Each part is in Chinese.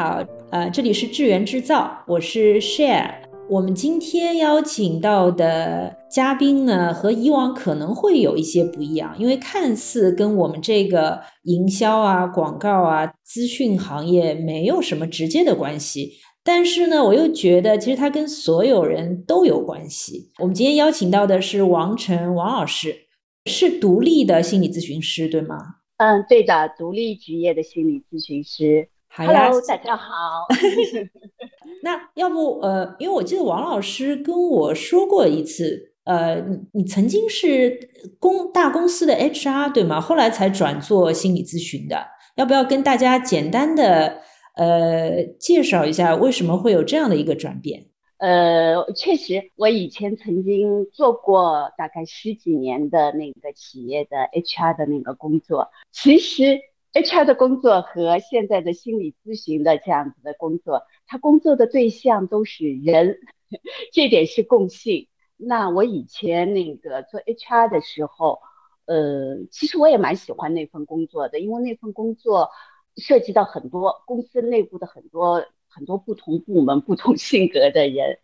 好，呃，这里是智源制造，我是 Share。我们今天邀请到的嘉宾呢，和以往可能会有一些不一样，因为看似跟我们这个营销啊、广告啊、资讯行业没有什么直接的关系，但是呢，我又觉得其实他跟所有人都有关系。我们今天邀请到的是王晨王老师，是独立的心理咨询师，对吗？嗯，对的，独立职业的心理咨询师。Hello，大家好。那要不呃，因为我记得王老师跟我说过一次，呃，你你曾经是公大公司的 HR 对吗？后来才转做心理咨询的。要不要跟大家简单的呃介绍一下，为什么会有这样的一个转变？呃，确实，我以前曾经做过大概十几年的那个企业的 HR 的那个工作，其实。HR 的工作和现在的心理咨询的这样子的工作，他工作的对象都是人，这点是共性。那我以前那个做 HR 的时候，呃，其实我也蛮喜欢那份工作的，因为那份工作涉及到很多公司内部的很多很多不同部门、不同性格的人。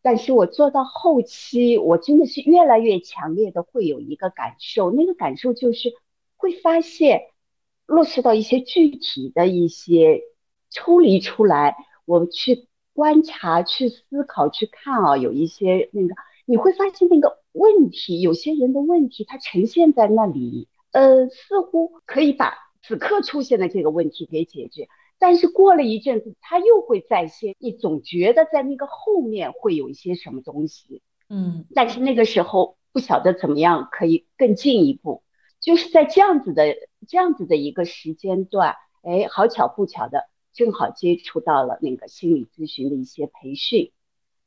但是我做到后期，我真的是越来越强烈的会有一个感受，那个感受就是会发现。落实到一些具体的一些抽离出来，我们去观察、去思考、去看啊，有一些那个你会发现那个问题，有些人的问题它呈现在那里，呃，似乎可以把此刻出现的这个问题给解决，但是过了一阵子，它又会再现，你总觉得在那个后面会有一些什么东西，嗯，但是那个时候不晓得怎么样可以更进一步。就是在这样子的这样子的一个时间段，哎，好巧不巧的，正好接触到了那个心理咨询的一些培训。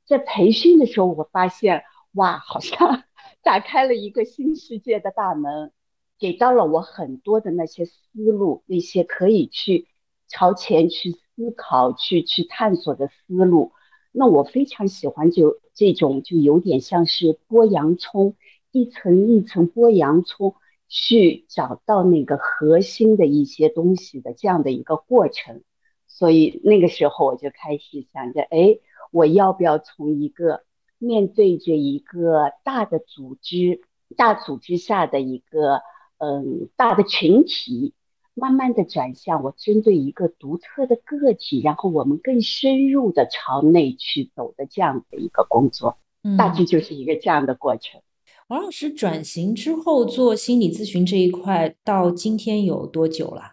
在培训的时候，我发现，哇，好像打开了一个新世界的大门，给到了我很多的那些思路，那些可以去朝前去思考、去去探索的思路。那我非常喜欢就这种，就有点像是剥洋葱，一层一层剥洋葱。去找到那个核心的一些东西的这样的一个过程，所以那个时候我就开始想着，哎，我要不要从一个面对着一个大的组织、大组织下的一个嗯大的群体，慢慢的转向我针对一个独特的个体，然后我们更深入的朝内去走的这样的一个工作，大致就是一个这样的过程。王老师转型之后做心理咨询这一块，到今天有多久了？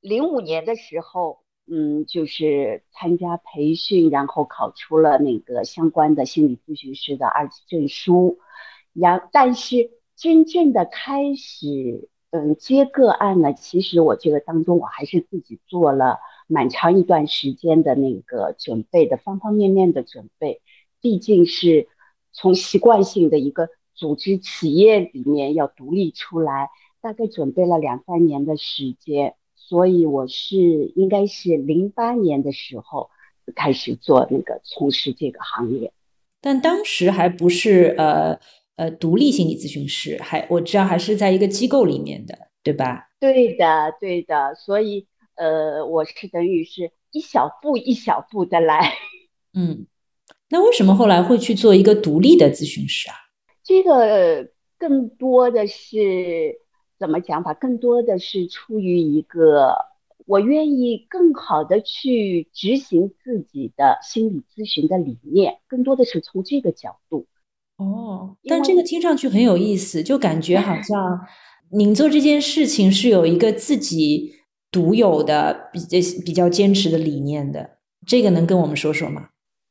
零五年的时候，嗯，就是参加培训，然后考出了那个相关的心理咨询师的二级证书。然，但是真正的开始，嗯，接个案呢，其实我这个当中，我还是自己做了蛮长一段时间的那个准备的，方方面面的准备。毕竟是从习惯性的一个。组织企业里面要独立出来，大概准备了两三年的时间，所以我是应该是零八年的时候开始做那个从事这个行业，但当时还不是呃呃独立心理咨询师，还我知道还是在一个机构里面的，对吧？对的，对的，所以呃我是等于是一小步一小步的来，嗯，那为什么后来会去做一个独立的咨询师啊？这个更多的是怎么讲法？更多的是出于一个我愿意更好的去执行自己的心理咨询的理念，更多的是从这个角度。哦，但这个听上去很有意思，就感觉好像您做这件事情是有一个自己独有的、比较比较坚持的理念的。这个能跟我们说说吗？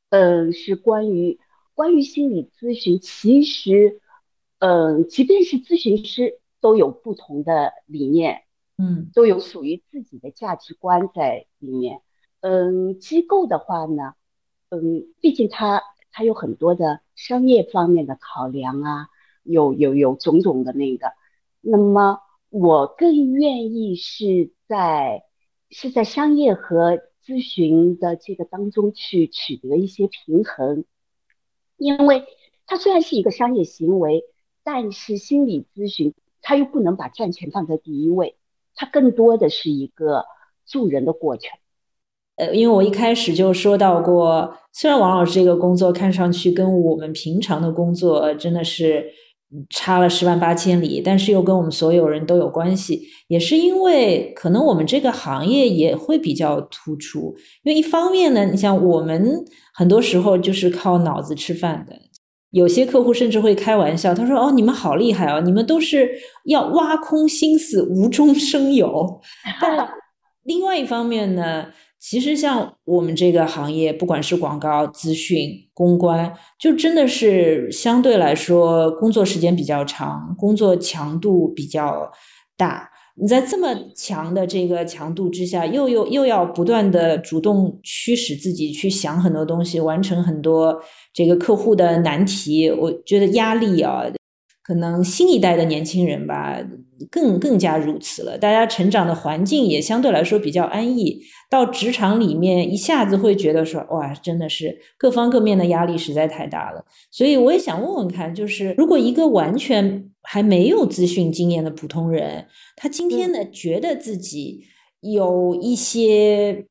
嗯，是关于。关于心理咨询，其实，嗯，即便是咨询师都有不同的理念，嗯，都有属于自己的价值观在里面。嗯，机构的话呢，嗯，毕竟它它有很多的商业方面的考量啊，有有有种种的那个。那么，我更愿意是在是在商业和咨询的这个当中去取得一些平衡。因为它虽然是一个商业行为，但是心理咨询它又不能把赚钱放在第一位，它更多的是一个助人的过程。呃，因为我一开始就说到过，虽然王老师这个工作看上去跟我们平常的工作真的是差了十万八千里，但是又跟我们所有人都有关系，也是因为可能我们这个行业也会比较突出。因为一方面呢，你像我们很多时候就是靠脑子吃饭的，有些客户甚至会开玩笑，他说：“哦，你们好厉害哦，你们都是要挖空心思无中生有。”但另外一方面呢？其实像我们这个行业，不管是广告、资讯、公关，就真的是相对来说工作时间比较长，工作强度比较大。你在这么强的这个强度之下，又又又要不断的主动驱使自己去想很多东西，完成很多这个客户的难题，我觉得压力啊。可能新一代的年轻人吧，更更加如此了。大家成长的环境也相对来说比较安逸，到职场里面一下子会觉得说，哇，真的是各方各面的压力实在太大了。所以我也想问问看，就是如果一个完全还没有资讯经验的普通人，他今天呢觉得自己有一些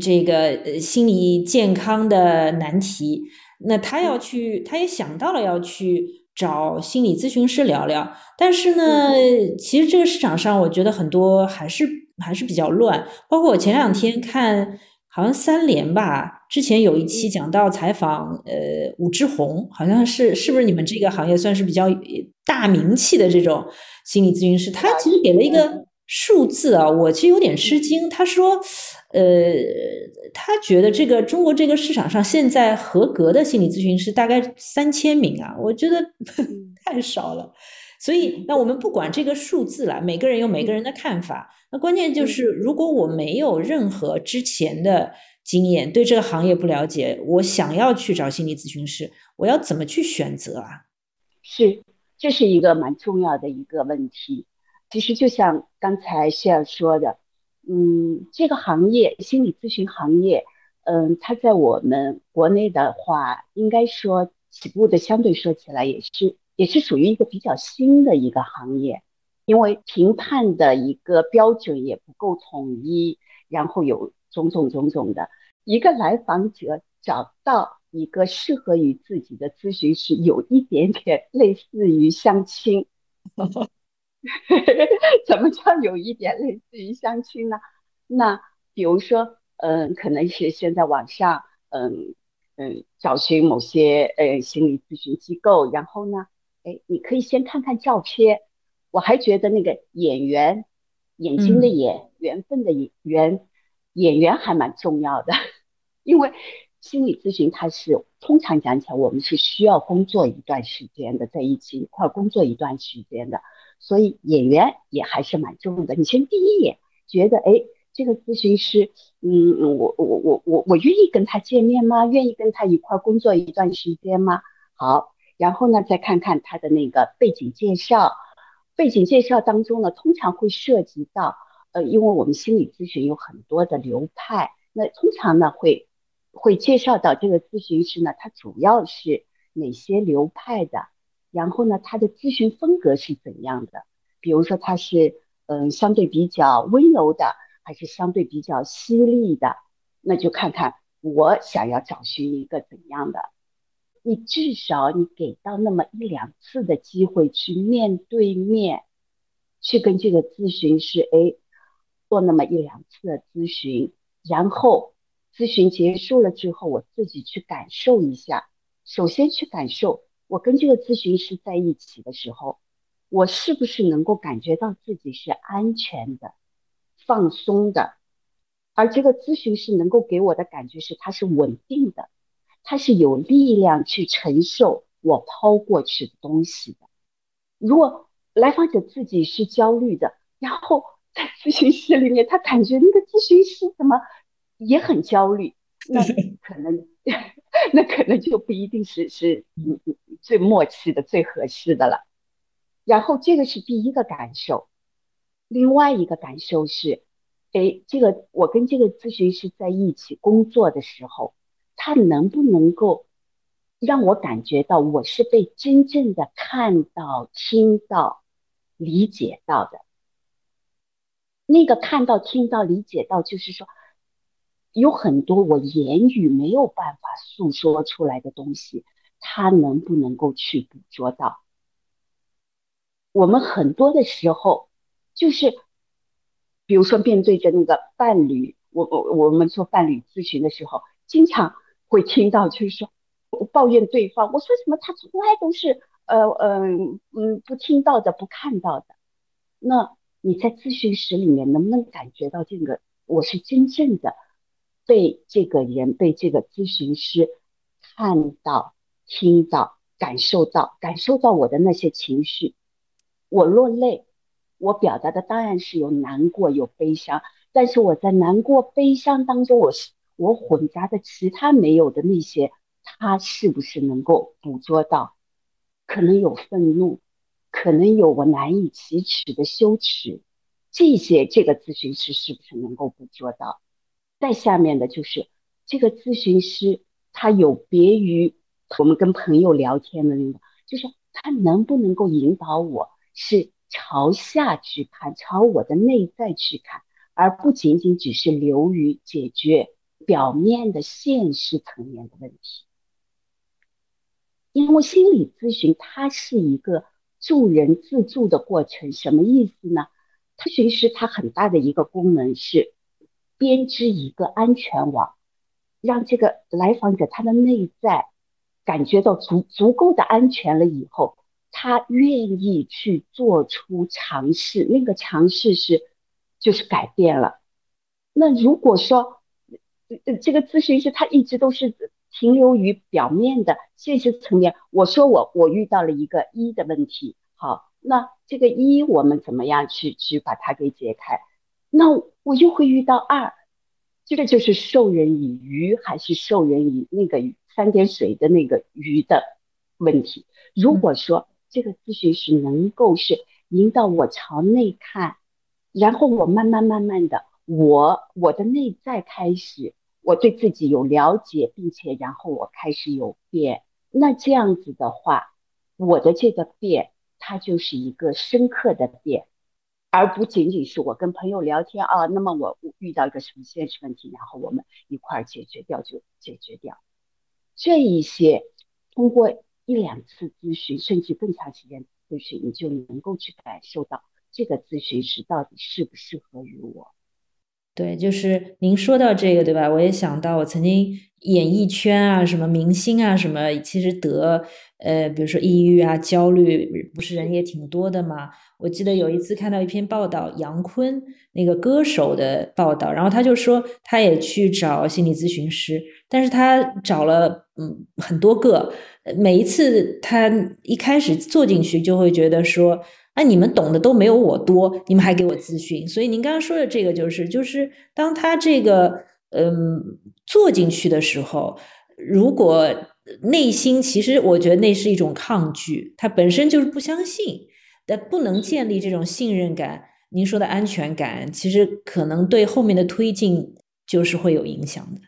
这个心理健康的难题，那他要去，他也想到了要去。找心理咨询师聊聊，但是呢，其实这个市场上，我觉得很多还是还是比较乱。包括我前两天看，好像三联吧，之前有一期讲到采访，呃，武志红，好像是是不是你们这个行业算是比较大名气的这种心理咨询师？他其实给了一个数字啊，我其实有点吃惊。他说。呃，他觉得这个中国这个市场上现在合格的心理咨询师大概三千名啊，我觉得 太少了。所以，那我们不管这个数字了，每个人有每个人的看法。那关键就是，如果我没有任何之前的经验，对这个行业不了解，我想要去找心理咨询师，我要怎么去选择啊？是，这是一个蛮重要的一个问题。其实就像刚才谢尔说的。嗯，这个行业心理咨询行业，嗯，它在我们国内的话，应该说起步的相对说起来也是也是属于一个比较新的一个行业，因为评判的一个标准也不够统一，然后有种种种种的，一个来访者找到一个适合于自己的咨询师，有一点点类似于相亲。怎么叫有一点类似于相亲呢？那比如说，嗯，可能是现在网上，嗯嗯，找寻某些呃心理咨询机构，然后呢，哎，你可以先看看照片。我还觉得那个演员，眼睛的眼，缘分的缘，演员还蛮重要的，因为心理咨询它是通常讲起来，我们是需要工作一段时间的，在一起一块工作一段时间的。所以演员也还是蛮重要的。你先第一眼觉得，哎，这个咨询师，嗯，我我我我我愿意跟他见面吗？愿意跟他一块工作一段时间吗？好，然后呢，再看看他的那个背景介绍。背景介绍当中呢，通常会涉及到，呃，因为我们心理咨询有很多的流派，那通常呢会会介绍到这个咨询师呢，他主要是哪些流派的。然后呢，他的咨询风格是怎样的？比如说他是嗯相对比较温柔的，还是相对比较犀利的？那就看看我想要找寻一个怎样的。你至少你给到那么一两次的机会去面对面，去跟这个咨询师 A 做那么一两次的咨询，然后咨询结束了之后，我自己去感受一下。首先去感受。我跟这个咨询师在一起的时候，我是不是能够感觉到自己是安全的、放松的？而这个咨询师能够给我的感觉是，他是稳定的，他是有力量去承受我抛过去的东西的。如果来访者自己是焦虑的，然后 在咨询室里面，他感觉那个咨询师怎么也很焦虑，那 可能。那可能就不一定是是最默契的最合适的了。然后这个是第一个感受，另外一个感受是，哎，这个我跟这个咨询师在一起工作的时候，他能不能够让我感觉到我是被真正的看到、听到、理解到的？那个看到、听到、理解到，就是说。有很多我言语没有办法诉说出来的东西，他能不能够去捕捉到？我们很多的时候，就是，比如说面对着那个伴侣，我我我们做伴侣咨询的时候，经常会听到就是说，抱怨对方，我说什么他从来都是呃嗯嗯不听到的不看到的。那你在咨询室里面能不能感觉到这个？我是真正的被这个人被这个咨询师看到、听到、感受到、感受到我的那些情绪。我落泪，我表达的当然是有难过、有悲伤，但是我在难过、悲伤当中，我我混杂的其他没有的那些，他是不是能够捕捉到？可能有愤怒，可能有我难以启齿的羞耻，这些这个咨询师是不是能够捕捉到？再下面的就是这个咨询师，他有别于我们跟朋友聊天的那种，就是他能不能够引导我？是朝下去看，朝我的内在去看，而不仅仅只是流于解决表面的现实层面的问题。因为心理咨询它是一个助人自助的过程，什么意思呢？咨询师他很大的一个功能是编织一个安全网，让这个来访者他的内在感觉到足足够的安全了以后。他愿意去做出尝试，那个尝试是就是改变了。那如果说这个咨询师他一直都是停留于表面的现实层面，我说我我遇到了一个一的问题，好，那这个一我们怎么样去去把它给解开？那我又会遇到二，这个就是授人以鱼还是授人以那个三点水的那个鱼的问题。如果说。这个咨询师能够是引导我朝内看，然后我慢慢慢慢的，我我的内在开始，我对自己有了解，并且然后我开始有变。那这样子的话，我的这个变，它就是一个深刻的变，而不仅仅是我跟朋友聊天啊。那么我遇到一个什么现实问题，然后我们一块儿解决掉就解决掉。这一些通过。一两次咨询，甚至更长时间咨询，你就能够去感受到这个咨询师到底适不适合于我。对，就是您说到这个，对吧？我也想到，我曾经演艺圈啊，什么明星啊，什么，其实得呃，比如说抑郁啊、焦虑，不是人也挺多的嘛。我记得有一次看到一篇报道，杨坤那个歌手的报道，然后他就说他也去找心理咨询师，但是他找了嗯很多个。每一次他一开始坐进去，就会觉得说：“那，你们懂的都没有我多，你们还给我咨询。”所以您刚刚说的这个，就是就是当他这个嗯坐进去的时候，如果内心其实我觉得那是一种抗拒，他本身就是不相信，但不能建立这种信任感。您说的安全感，其实可能对后面的推进就是会有影响的。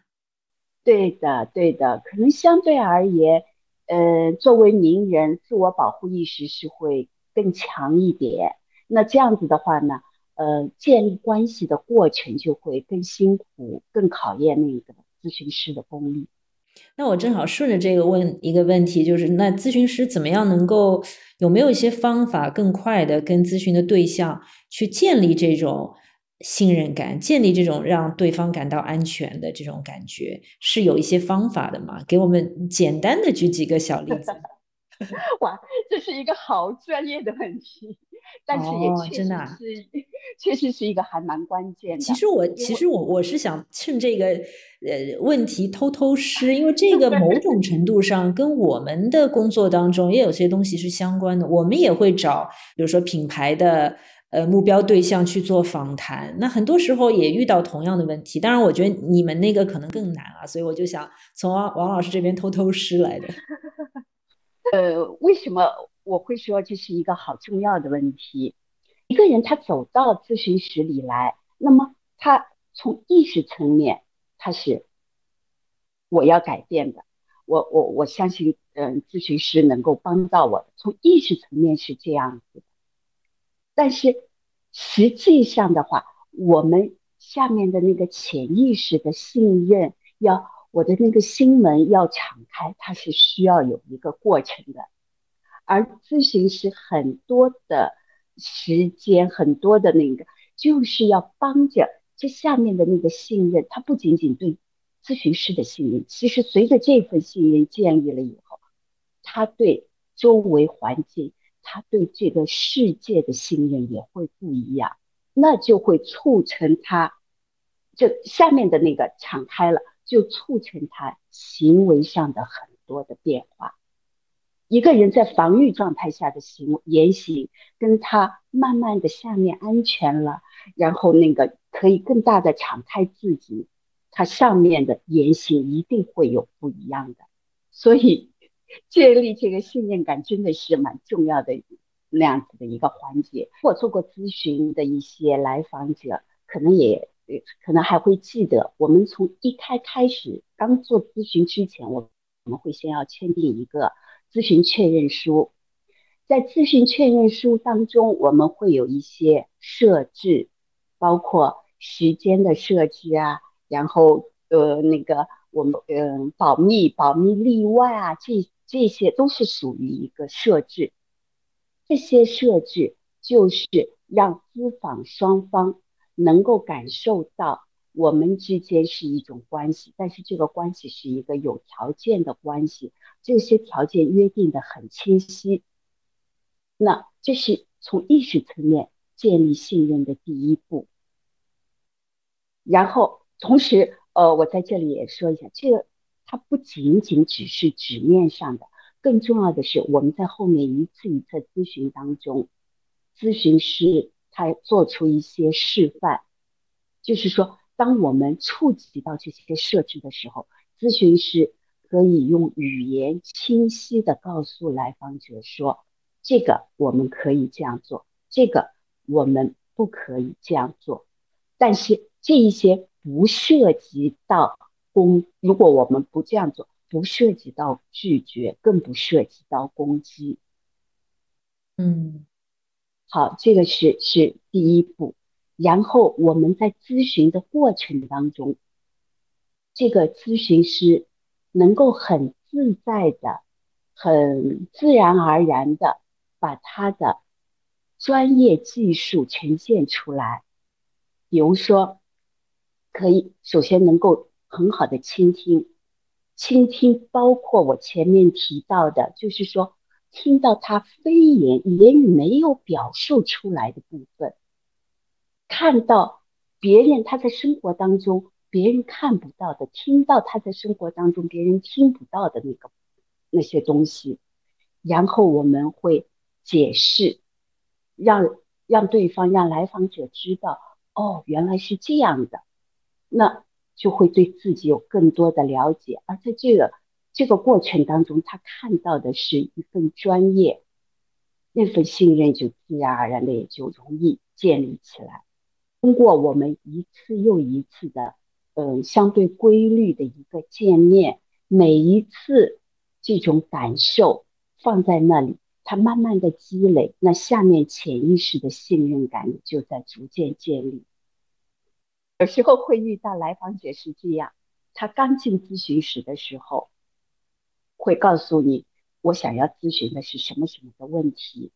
对的，对的，可能相对而言。呃，作为名人，自我保护意识是会更强一点。那这样子的话呢，呃，建立关系的过程就会更辛苦，更考验那个咨询师的功力。那我正好顺着这个问一个问题，就是那咨询师怎么样能够有没有一些方法，更快的跟咨询的对象去建立这种？信任感，建立这种让对方感到安全的这种感觉，是有一些方法的吗？给我们简单的举几个小例子。哇，这是一个好专业的问题，但是也确实是，确实是一个还蛮关键的。其实我，其实我我是想趁这个呃问题偷偷师，因为这个某种 程度上跟我们的工作当中也有些东西是相关的。我们也会找，比如说品牌的。呃，目标对象去做访谈，那很多时候也遇到同样的问题。当然，我觉得你们那个可能更难啊，所以我就想从王王老师这边偷偷师来的。呃，为什么我会说这是一个好重要的问题？一个人他走到咨询室里来，那么他从意识层面他是我要改变的，我我我相信，嗯，咨询师能够帮到我。从意识层面是这样子。但是实际上的话，我们下面的那个潜意识的信任，要我的那个心门要敞开，它是需要有一个过程的。而咨询师很多的时间，很多的那个，就是要帮着这下面的那个信任，它不仅仅对咨询师的信任，其实随着这份信任建立了以后，他对周围环境，他对这个世界的信任也会不一样，那就会促成他。这下面的那个敞开了，就促成他行为上的很多的变化。一个人在防御状态下的行言行，跟他慢慢的下面安全了，然后那个可以更大的敞开自己，他上面的言行一定会有不一样的。所以建立这个信任感真的是蛮重要的那样子的一个环节。我做过咨询的一些来访者，可能也。可能还会记得，我们从一开开始刚做咨询之前，我我们会先要签订一个咨询确认书，在咨询确认书当中，我们会有一些设置，包括时间的设置啊，然后呃那个我们嗯保密保密例外啊，这这些都是属于一个设置，这些设置就是让咨访双方。能够感受到我们之间是一种关系，但是这个关系是一个有条件的关系，这些条件约定的很清晰。那这是从意识层面建立信任的第一步。然后，同时，呃，我在这里也说一下，这个它不仅仅只是纸面上的，更重要的是我们在后面一次一次咨询当中，咨询师。他做出一些示范，就是说，当我们触及到这些设置的时候，咨询师可以用语言清晰的告诉来访者说：“这个我们可以这样做，这个我们不可以这样做。”但是这一些不涉及到攻，如果我们不这样做，不涉及到拒绝，更不涉及到攻击。嗯。好，这个是是第一步，然后我们在咨询的过程当中，这个咨询师能够很自在的、很自然而然的把他的专业技术呈现出来，比如说，可以首先能够很好的倾听，倾听包括我前面提到的，就是说。听到他非言言语没有表述出来的部分，看到别人他在生活当中别人看不到的，听到他在生活当中别人听不到的那个那些东西，然后我们会解释，让让对方让来访者知道，哦，原来是这样的，那就会对自己有更多的了解，而在这个。这个过程当中，他看到的是一份专业，那份信任就自然而然的也就容易建立起来。通过我们一次又一次的，嗯，相对规律的一个见面，每一次这种感受放在那里，它慢慢的积累，那下面潜意识的信任感就在逐渐建立。有时候会遇到来访者是这样，他刚进咨询室的时候。会告诉你，我想要咨询的是什么什么的问题，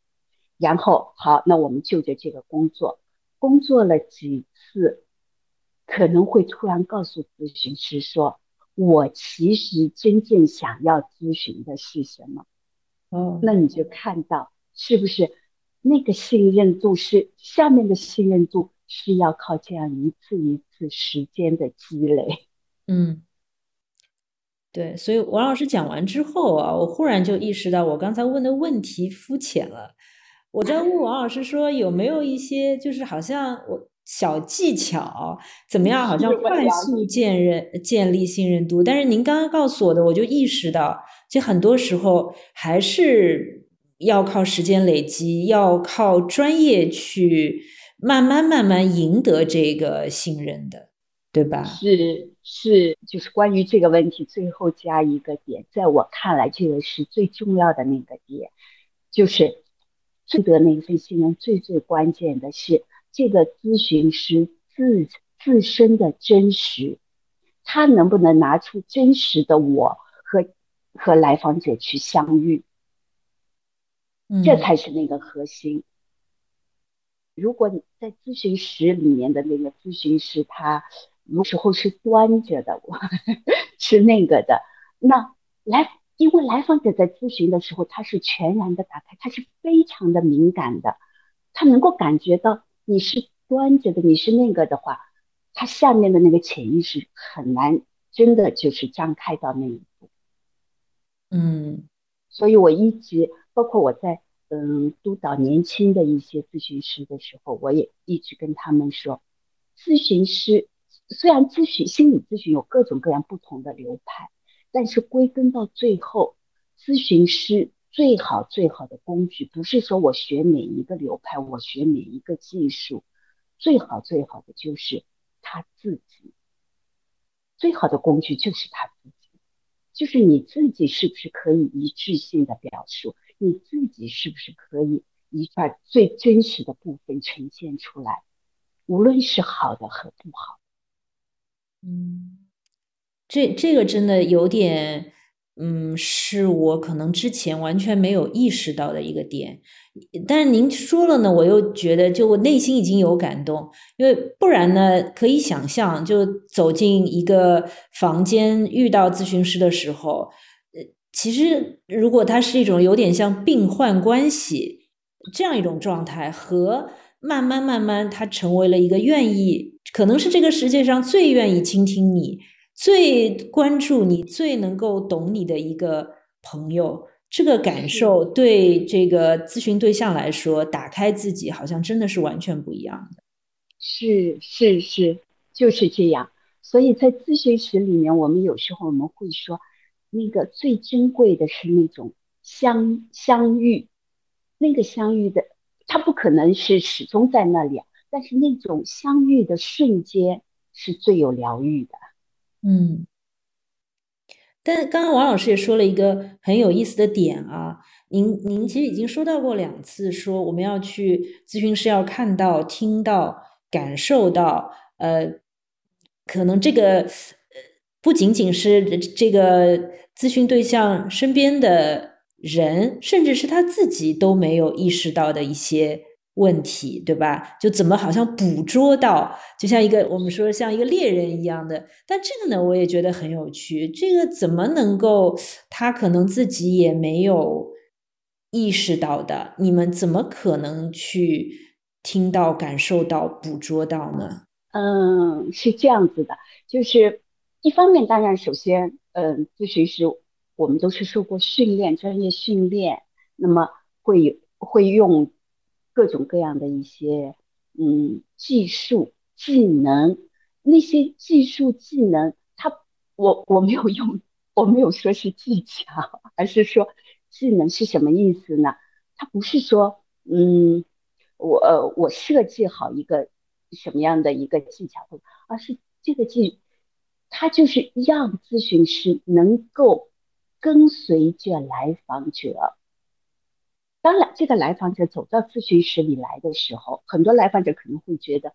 然后好，那我们就着这个工作，工作了几次，可能会突然告诉咨询师说，我其实真正想要咨询的是什么？哦，那你就看到是不是那个信任度是下面的信任度是要靠这样一次一次时间的积累，嗯。对，所以王老师讲完之后啊，我忽然就意识到我刚才问的问题肤浅了。我在问王老师说有没有一些就是好像我小技巧怎么样，好像快速建认建立信任度。但是您刚刚告诉我的，我就意识到，其实很多时候还是要靠时间累积，要靠专业去慢慢慢慢赢得这个信任的，对吧？是。是，就是关于这个问题，最后加一个点，在我看来，这个是最重要的那个点，就是获得那份信任最最关键的是这个咨询师自自身的真实，他能不能拿出真实的我和和来访者去相遇？这才是那个核心。如果你在咨询室里面的那个咨询师，他有时候是端着的，我 是那个的，那来，因为来访者在咨询的时候，他是全然的打开，他是非常的敏感的，他能够感觉到你是端着的，你是那个的话，他下面的那个潜意识很难真的就是张开到那一步。嗯，所以我一直。包括我在嗯督导年轻的一些咨询师的时候，我也一直跟他们说，咨询师虽然咨询心理咨询有各种各样不同的流派，但是归根到最后，咨询师最好最好的工具不是说我学哪一个流派，我学哪一个技术，最好最好的就是他自己，最好的工具就是他自己，就是你自己是不是可以一致性的表述。你自己是不是可以一把最真实的部分呈现出来？无论是好的和不好。嗯，这这个真的有点，嗯，是我可能之前完全没有意识到的一个点。但是您说了呢，我又觉得就我内心已经有感动，因为不然呢，可以想象，就走进一个房间遇到咨询师的时候。呃其实，如果它是一种有点像病患关系这样一种状态，和慢慢慢慢，他成为了一个愿意，可能是这个世界上最愿意倾听你、最关注你、最能够懂你的一个朋友，这个感受对这个咨询对象来说，打开自己好像真的是完全不一样的。是是是，就是这样。所以在咨询室里面，我们有时候我们会说。那个最珍贵的是那种相相遇，那个相遇的，它不可能是始终在那里，但是那种相遇的瞬间是最有疗愈的。嗯，但刚刚王老师也说了一个很有意思的点啊，您您其实已经说到过两次，说我们要去咨询师要看到、听到、感受到，呃，可能这个呃不仅仅是这个。咨询对象身边的人，甚至是他自己都没有意识到的一些问题，对吧？就怎么好像捕捉到，就像一个我们说像一个猎人一样的。但这个呢，我也觉得很有趣。这个怎么能够他可能自己也没有意识到的？你们怎么可能去听到、感受到、捕捉到呢？嗯，是这样子的，就是一方面，当然首先。嗯，咨询师我们都是受过训练，专业训练，那么会会用各种各样的一些嗯技术技能，那些技术技能，他我我没有用，我没有说是技巧，而是说技能是什么意思呢？他不是说嗯我我设计好一个什么样的一个技巧，而是这个技。他就是让咨询师能够跟随着来访者。当然，这个来访者走到咨询室里来的时候，很多来访者可能会觉得，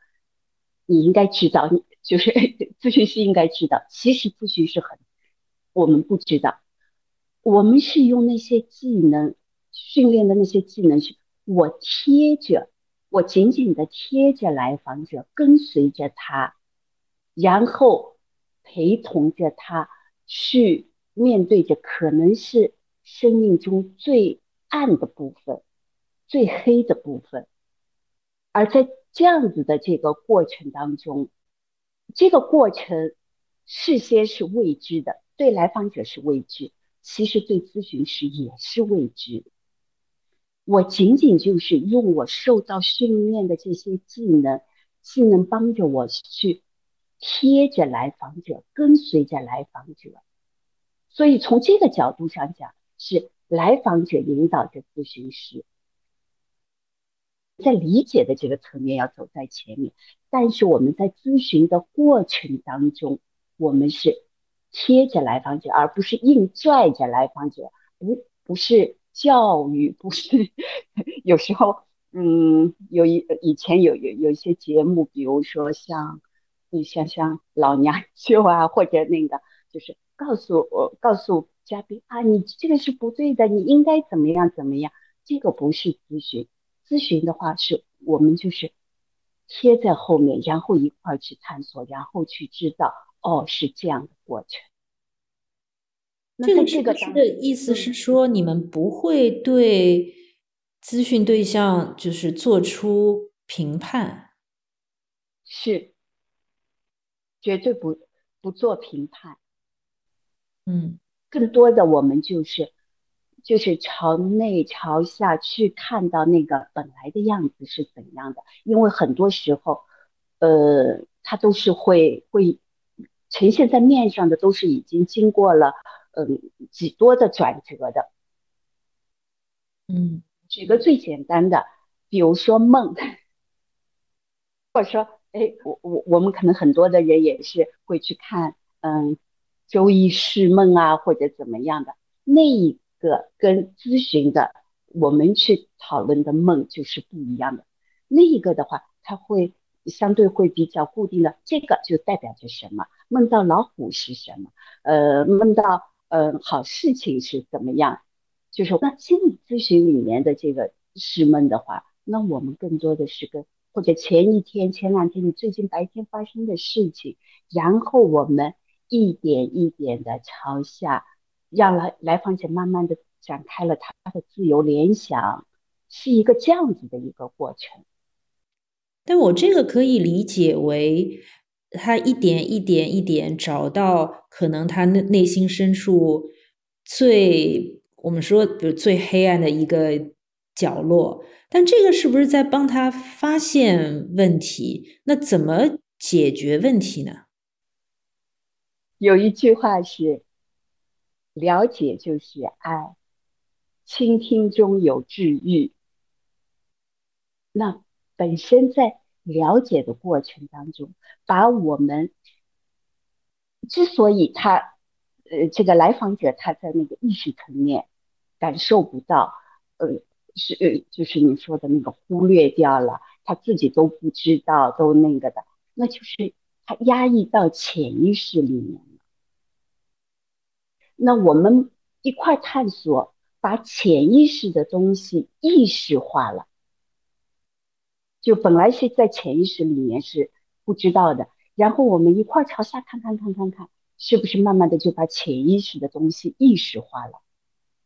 你应该知道，你就是 咨询师应该知道。其实咨询师很，我们不知道，我们是用那些技能训练的那些技能，去，我贴着，我紧紧的贴着来访者，跟随着他，然后。陪同着他去面对着可能是生命中最暗的部分、最黑的部分，而在这样子的这个过程当中，这个过程事先是未知的，对来访者是未知，其实对咨询师也是未知。我仅仅就是用我受到训练的这些技能，技能帮着我去。贴着来访者，跟随着来访者，所以从这个角度上讲，是来访者引导着咨询师，在理解的这个层面要走在前面，但是我们在咨询的过程当中，我们是贴着来访者，而不是硬拽着来访者，不不是教育，不是有时候，嗯，有一以前有有有一些节目，比如说像。你，像像老娘舅啊，或者那个，就是告诉我告诉嘉宾啊，你这个是不对的，你应该怎么样怎么样。这个不是咨询，咨询的话是我们就是贴在后面，然后一块儿去探索，然后去知道哦，是这样的过程。这个这个的意思是说，你们不会对咨询对象就是做出评判，是绝对不不做评判。嗯，更多的我们就是就是朝内朝下去看到那个本来的样子是怎样的，因为很多时候，呃，它都是会会呈现在面上的，都是已经经过了。嗯，几多的转折的，嗯，举个最简单的，比如说梦，或者说，哎，我我我们可能很多的人也是会去看，嗯，周易释梦啊，或者怎么样的，那一个跟咨询的我们去讨论的梦就是不一样的，那一个的话，它会相对会比较固定的，这个就代表着什么？梦到老虎是什么？呃，梦到。嗯，好事情是怎么样？就是那心理咨询里面的这个释梦的话，那我们更多的是跟或者前一天、前两天你最近白天发生的事情，然后我们一点一点的朝下，让来来访者慢慢的展开了他的自由联想，是一个这样子的一个过程。但我这个可以理解为。他一点一点一点找到可能他内内心深处最我们说比如最黑暗的一个角落，但这个是不是在帮他发现问题？那怎么解决问题呢？有一句话是：了解就是爱，倾听中有治愈。那本身在。了解的过程当中，把我们之所以他呃这个来访者他在那个意识层面感受不到，呃是呃就是你说的那个忽略掉了，他自己都不知道都那个的，那就是他压抑到潜意识里面。那我们一块探索，把潜意识的东西意识化了。就本来是在潜意识里面是不知道的，然后我们一块朝下看看看看看，是不是慢慢的就把潜意识的东西意识化了？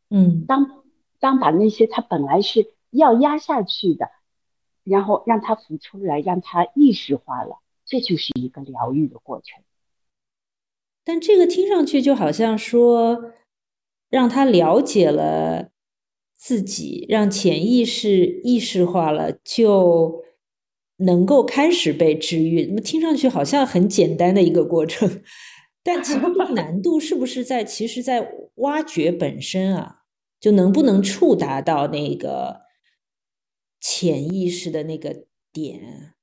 嗯，当当把那些它本来是要压下去的，然后让它浮出来，让它意识化了，这就是一个疗愈的过程。但这个听上去就好像说，让他了解了。自己让潜意识意识化了，就能够开始被治愈。那么听上去好像很简单的一个过程，但其实这个难度是不是在？其实，在挖掘本身啊，就能不能触达到那个潜意识的那个点？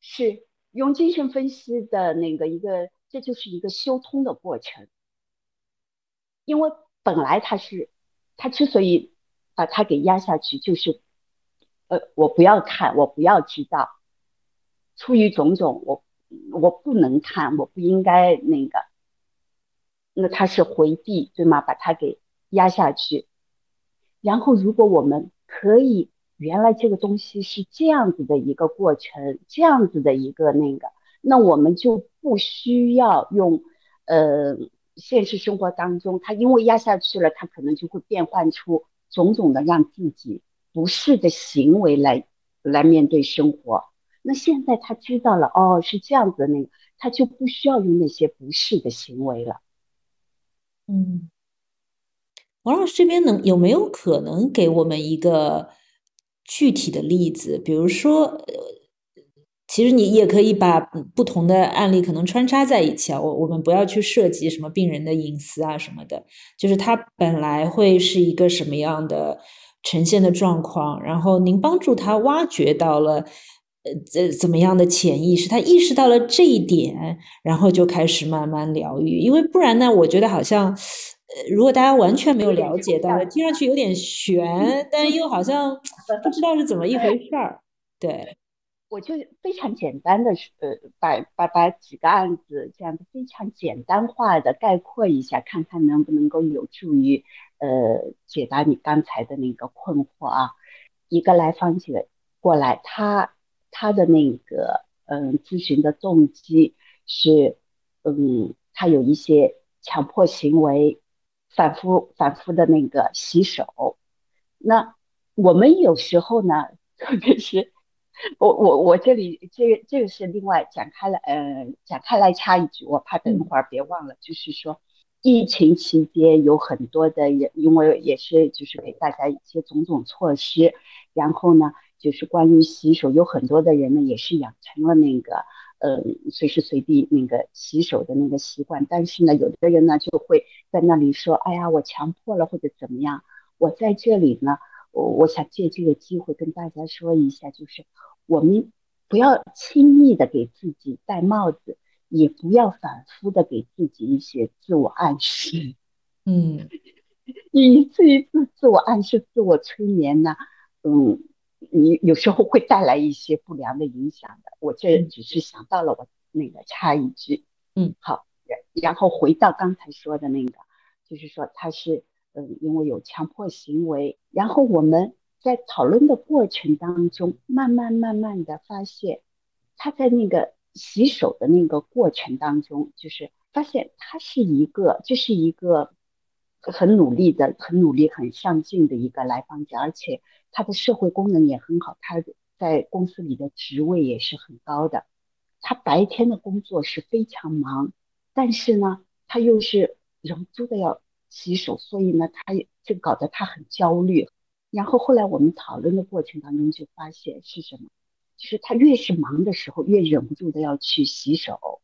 是用精神分析的那个一个，这就是一个修通的过程。因为本来他是他之所以。把它给压下去，就是，呃，我不要看，我不要知道，出于种种，我我不能看，我不应该那个，那他是回避，对吗？把它给压下去，然后如果我们可以，原来这个东西是这样子的一个过程，这样子的一个那个，那我们就不需要用，呃，现实生活当中，他因为压下去了，他可能就会变换出。种种的让自己不适的行为来来面对生活，那现在他知道了哦，是这样子，那个他就不需要用那些不适的行为了。嗯，王老师这边能有没有可能给我们一个具体的例子？比如说。呃其实你也可以把不同的案例可能穿插在一起啊，我我们不要去涉及什么病人的隐私啊什么的，就是他本来会是一个什么样的呈现的状况，然后您帮助他挖掘到了呃怎怎么样的潜意识，他意识到了这一点，然后就开始慢慢疗愈，因为不然呢，我觉得好像呃如果大家完全没有了解到，听上去有点悬，但又好像 不知道是怎么一回事儿，对。我就非常简单的呃，把把把几个案子这样子非常简单化的概括一下，看看能不能够有助于呃解答你刚才的那个困惑啊。一个来访者过来，他他的那个嗯咨询的动机是嗯他有一些强迫行为，反复反复的那个洗手。那我们有时候呢，特别是。我我我这里这个这个是另外展开了，呃，展开来插一句，我怕等会儿别忘了，就是说，疫情期间有很多的人，因为也是就是给大家一些种种措施，然后呢，就是关于洗手，有很多的人呢也是养成了那个，呃，随时随地那个洗手的那个习惯，但是呢，有的人呢就会在那里说，哎呀，我强迫了或者怎么样，我在这里呢。我我想借这个机会跟大家说一下，就是我们不要轻易的给自己戴帽子，也不要反复的给自己一些自我暗示，嗯，一次一次自我暗示、自我催眠呢，嗯，你有时候会带来一些不良的影响的。我这只是想到了，我那个插一句，嗯，好，然后回到刚才说的那个，就是说他是。嗯，因为有强迫行为，然后我们在讨论的过程当中，慢慢慢慢的发现，他在那个洗手的那个过程当中，就是发现他是一个，这是一个很努力的、很努力、很上进的一个来访者，而且他的社会功能也很好，他在公司里的职位也是很高的。他白天的工作是非常忙，但是呢，他又是忍不住的要。洗手，所以呢，他也就搞得他很焦虑。然后后来我们讨论的过程当中就发现是什么？就是他越是忙的时候，越忍不住的要去洗手。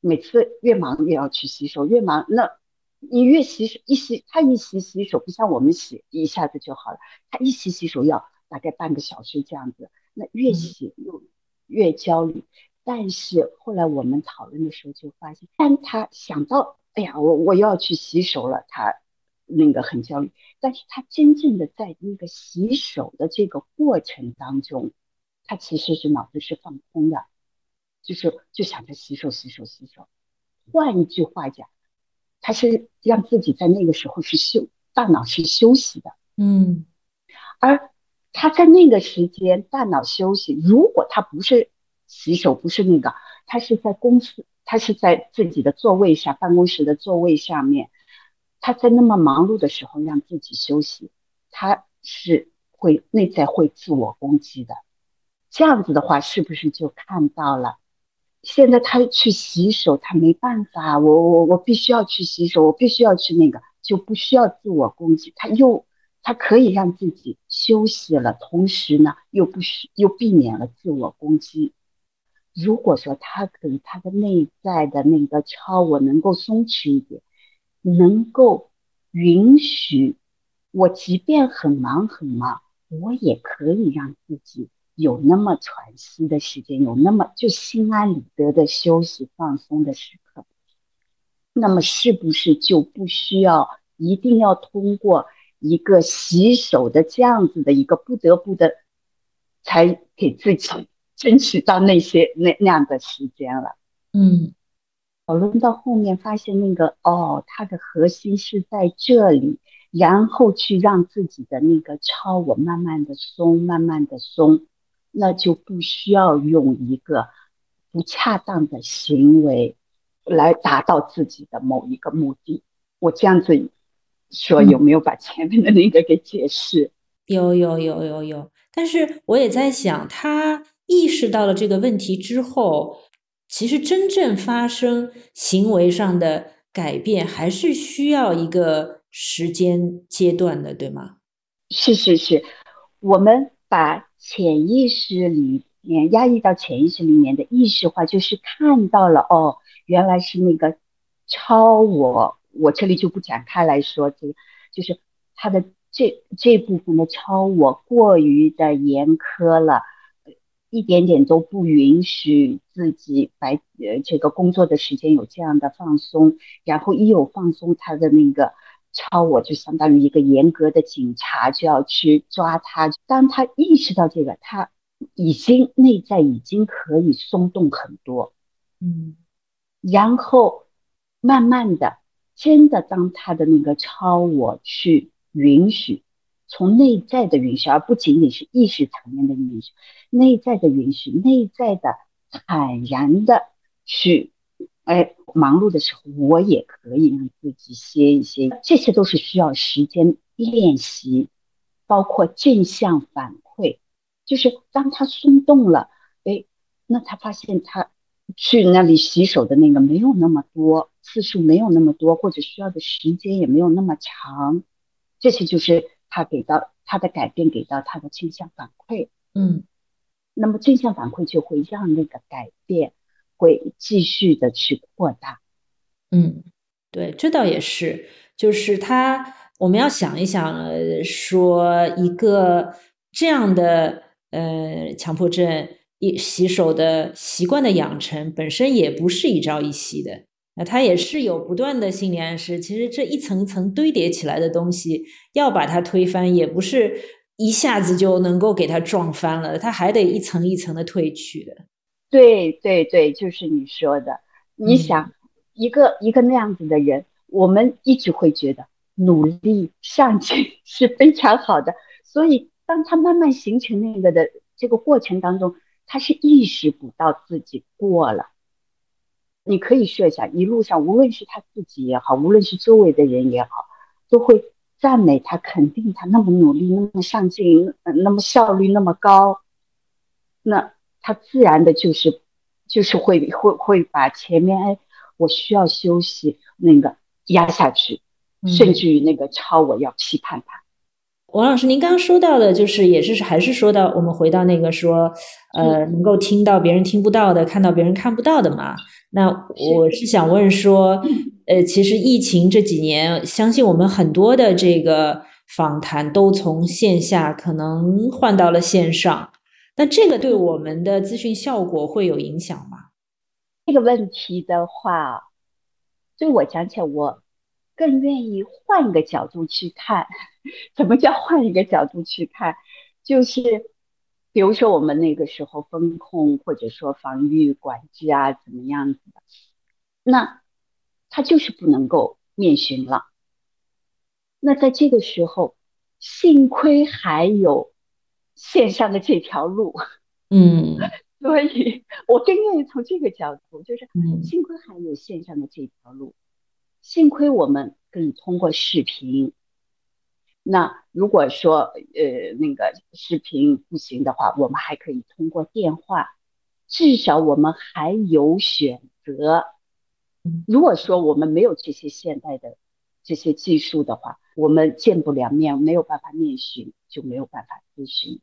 每次越忙越要去洗手，越忙那，你越洗手一洗，他一洗洗手不像我们洗一下子就好了，他一洗洗手要大概半个小时这样子。那越洗又越焦虑。但是后来我们讨论的时候就发现，当他想到。哎呀，我我要去洗手了，他那个很焦虑，但是他真正的在那个洗手的这个过程当中，他其实是脑子是放空的，就是就想着洗手洗手洗手。换一句话讲，他是让自己在那个时候是休，大脑是休息的，嗯，而他在那个时间大脑休息，如果他不是洗手，不是那个，他是在公司。他是在自己的座位下，办公室的座位上面，他在那么忙碌的时候让自己休息，他是会内在会自我攻击的。这样子的话，是不是就看到了？现在他去洗手，他没办法，我我我必须要去洗手，我必须要去那个，就不需要自我攻击，他又他可以让自己休息了，同时呢，又不需又避免了自我攻击。如果说他给他的内在的那个超我能够松弛一点，能够允许我，即便很忙很忙，我也可以让自己有那么喘息的时间，有那么就心安理得的休息放松的时刻，那么是不是就不需要一定要通过一个洗手的这样子的一个不得不的，才给自己？争取到那些那那样的时间了，嗯，讨论到后面发现那个哦，它的核心是在这里，然后去让自己的那个超我慢慢的松，慢慢的松，那就不需要用一个不恰当的行为来达到自己的某一个目的。我这样子说有没有把前面的那个给解释？有有有有有，但是我也在想他。意识到了这个问题之后，其实真正发生行为上的改变，还是需要一个时间阶段的，对吗？是是是，我们把潜意识里面压抑到潜意识里面的意识化，就是看到了哦，原来是那个超我，我这里就不展开来说，这个就是他的这这部分的超我过于的严苛了。一点点都不允许自己白呃这个工作的时间有这样的放松，然后一有放松，他的那个超我就相当于一个严格的警察就要去抓他。当他意识到这个，他已经内在已经可以松动很多，嗯，然后慢慢的，真的当他的那个超我去允许，从内在的允许，而不仅仅是意识层面的允许，内在的允许，内在的坦然的去，哎，忙碌的时候我也可以让自己歇一歇，这些都是需要时间练习，包括正向反馈。就是当他松动了，哎，那他发现他去那里洗手的那个没有那么多次数，没有那么多，或者需要的时间也没有那么长，这些就是他给到他的改变，给到他的正向反馈。嗯，那么正向反馈就会让那个改变会继续的去扩大。嗯，对，这倒也是，就是他我们要想一想，呃说一个这样的。呃，强迫症一洗手的习惯的养成本身也不是一朝一夕的，那它也是有不断的心理暗示。其实这一层层堆叠起来的东西，要把它推翻，也不是一下子就能够给它撞翻了，它还得一层一层的褪去的。对对对，就是你说的。你想，一个一个那样子的人，我们一直会觉得努力上进 是非常好的，所以。当他慢慢形成那个的这个过程当中，他是意识不到自己过了。你可以设想，一路上无论是他自己也好，无论是周围的人也好，都会赞美他、肯定他那么努力、那么上进、那么效率那么高。那他自然的就是就是会会会把前面哎我需要休息那个压下去，甚至于那个超我要批判他。王老师，您刚刚说到的，就是也是还是说到我们回到那个说，呃，能够听到别人听不到的，看到别人看不到的嘛？那我是想问说，呃，其实疫情这几年，相信我们很多的这个访谈都从线下可能换到了线上，那这个对我们的咨询效果会有影响吗？这个问题的话，对我讲起来，我更愿意换一个角度去看。怎么叫换一个角度去看？就是，比如说我们那个时候风控或者说防御管制啊，怎么样子的？那他就是不能够面询了。那在这个时候，幸亏还有线上的这条路，嗯，所以我更愿意从这个角度，就是幸亏还有线上的这条路，幸亏我们可以通过视频。那如果说呃那个视频不行的话，我们还可以通过电话，至少我们还有选择。如果说我们没有这些现代的这些技术的话，我们见不了面，没有办法面询，就没有办法咨询。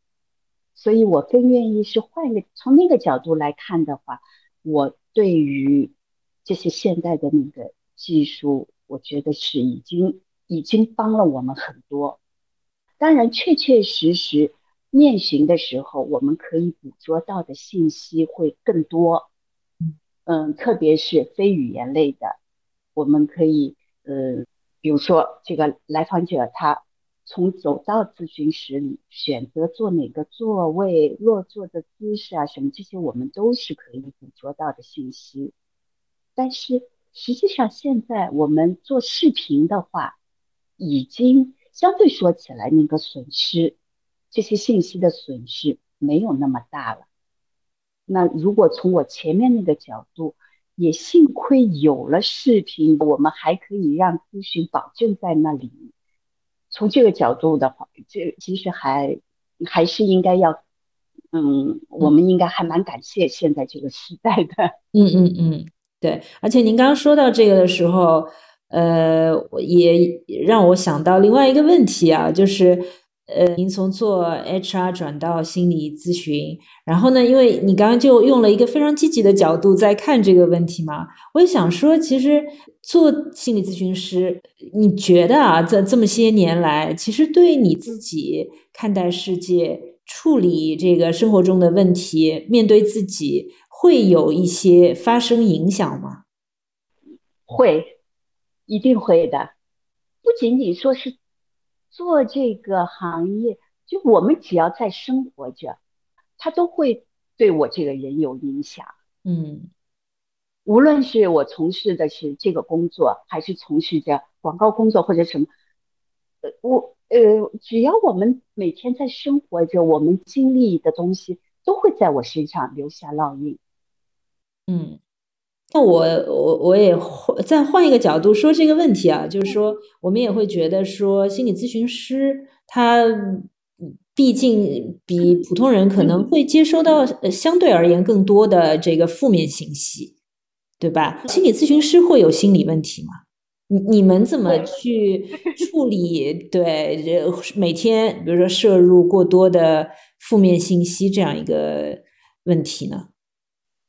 所以我更愿意是换一个从那个角度来看的话，我对于这些现代的那个技术，我觉得是已经。已经帮了我们很多，当然，确确实实面询的时候，我们可以捕捉到的信息会更多。嗯，特别是非语言类的，我们可以，呃，比如说这个来访者他从走到咨询室里，选择坐哪个座位、落座的姿势啊，什么这些，我们都是可以捕捉到的信息。但是实际上，现在我们做视频的话，已经相对说起来，那个损失，这些信息的损失没有那么大了。那如果从我前面那个角度，也幸亏有了视频，我们还可以让咨询保证在那里。从这个角度的话，这其实还还是应该要，嗯，我们应该还蛮感谢现在这个时代的。嗯嗯嗯，对。而且您刚刚说到这个的时候。呃，也让我想到另外一个问题啊，就是，呃，您从做 HR 转到心理咨询，然后呢，因为你刚刚就用了一个非常积极的角度在看这个问题嘛，我也想说，其实做心理咨询师，你觉得啊，这这么些年来，其实对你自己看待世界、处理这个生活中的问题、面对自己，会有一些发生影响吗？会。一定会的，不仅仅说是做这个行业，就我们只要在生活着，它都会对我这个人有影响。嗯，无论是我从事的是这个工作，还是从事着广告工作或者什么，呃，我呃，只要我们每天在生活着，我们经历的东西都会在我身上留下烙印。嗯，那我我我也再换一个角度说这个问题啊，就是说我们也会觉得说心理咨询师他毕竟比普通人可能会接收到相对而言更多的这个负面信息，对吧？心理咨询师会有心理问题吗？你你们怎么去 处理？对，每天比如说摄入过多的负面信息这样一个问题呢？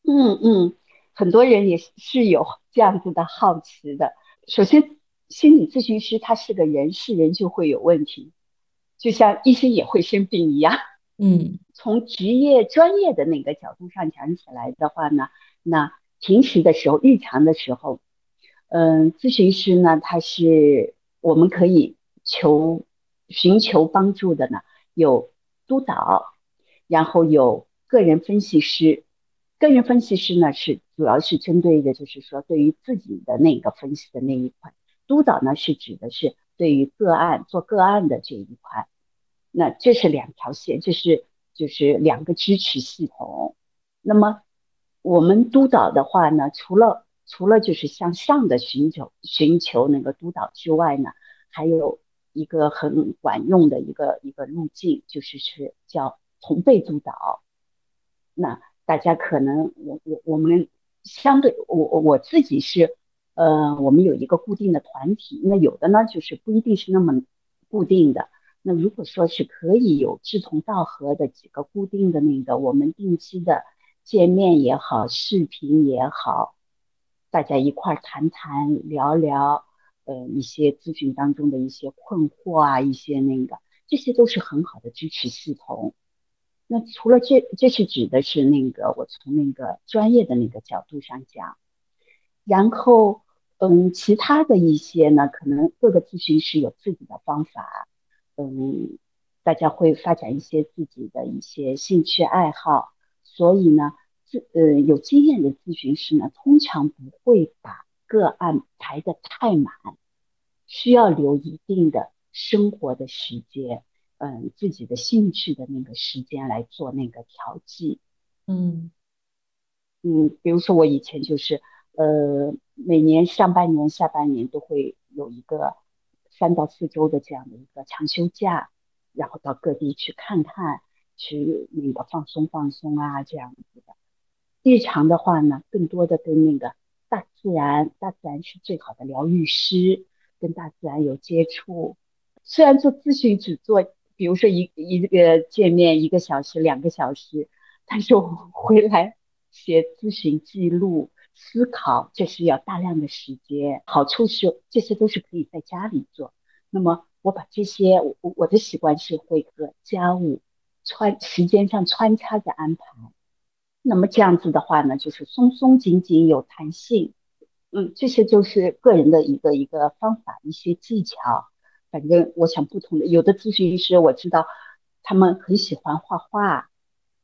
嗯嗯，很多人也是有这样子的好奇的。首先，心理咨询师他是个人，是人就会有问题，就像医生也会生病一样。嗯，从职业专业的那个角度上讲起来的话呢，那平时的时候、日常的时候，嗯，咨询师呢，他是我们可以求寻求帮助的呢，有督导，然后有个人分析师。个人分析师呢是主要是针对的，就是说对于自己的那个分析的那一块；督导呢是指的是对于个案做个案的这一块。那这是两条线，这是就是两个支持系统。那么我们督导的话呢，除了除了就是向上的寻求寻求那个督导之外呢，还有一个很管用的一个一个路径，就是是叫同辈督导。那大家可能，我我我们相对我我我自己是，呃，我们有一个固定的团体。那有的呢，就是不一定是那么固定的。那如果说是可以有志同道合的几个固定的那个，我们定期的见面也好，视频也好，大家一块谈谈聊聊，呃，一些咨询当中的一些困惑啊，一些那个，这些都是很好的支持系统。那除了这，这是指的是那个我从那个专业的那个角度上讲，然后嗯，其他的一些呢，可能各个咨询师有自己的方法，嗯，大家会发展一些自己的一些兴趣爱好，所以呢，咨呃有经验的咨询师呢，通常不会把个案排得太满，需要留一定的生活的时间。嗯，自己的兴趣的那个时间来做那个调剂，嗯嗯，比如说我以前就是，呃，每年上半年、下半年都会有一个三到四周的这样的一个长休假，然后到各地去看看，去那个放松放松啊，这样子的。日常的话呢，更多的跟那个大自然，大自然是最好的疗愈师，跟大自然有接触。虽然做咨询只做。比如说一一个见面一个小时两个小时，但是我回来写咨询记录思考，这是要大量的时间。好处是这些都是可以在家里做。那么我把这些我我的习惯是会和家务穿时间上穿插着安排。那么这样子的话呢，就是松松紧紧有弹性。嗯，这些就是个人的一个一个方法一些技巧。反正我想不同的，有的咨询师我知道，他们很喜欢画画，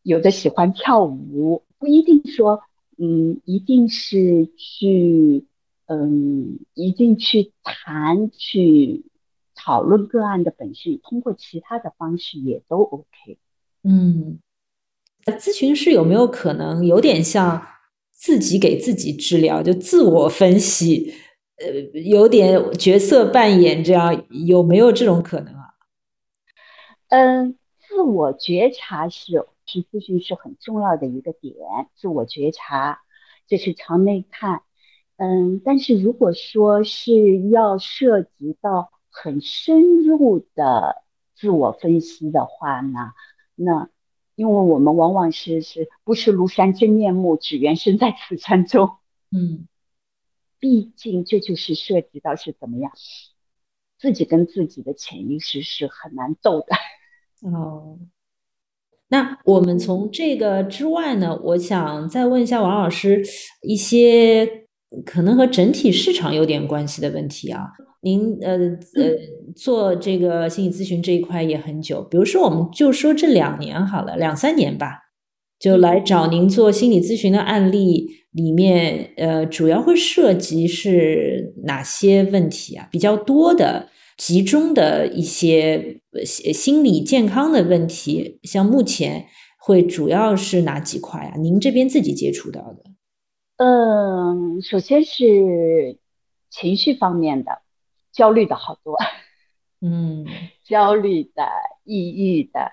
有的喜欢跳舞，不一定说，嗯，一定是去，嗯，一定去谈去讨论个案的本身，通过其他的方式也都 OK。嗯，咨询师有没有可能有点像自己给自己治疗，就自我分析？呃，有点角色扮演，这样有没有这种可能啊？嗯，自我觉察是是咨询师很重要的一个点，自我觉察这是朝内看。嗯，但是如果说是要涉及到很深入的自我分析的话呢，那因为我们往往是是不识庐山真面目，只缘身在此山中。嗯。毕竟这就是涉及到是怎么样，自己跟自己的潜意识是很难斗的。哦，那我们从这个之外呢，我想再问一下王老师一些可能和整体市场有点关系的问题啊。您呃呃做这个心理咨询这一块也很久，比如说我们就说这两年好了，两三年吧。就来找您做心理咨询的案例里面，呃，主要会涉及是哪些问题啊？比较多的、集中的一些心理健康的问题，像目前会主要是哪几块啊？您这边自己接触到的？嗯，首先是情绪方面的，焦虑的好多，嗯，焦虑的、抑郁的，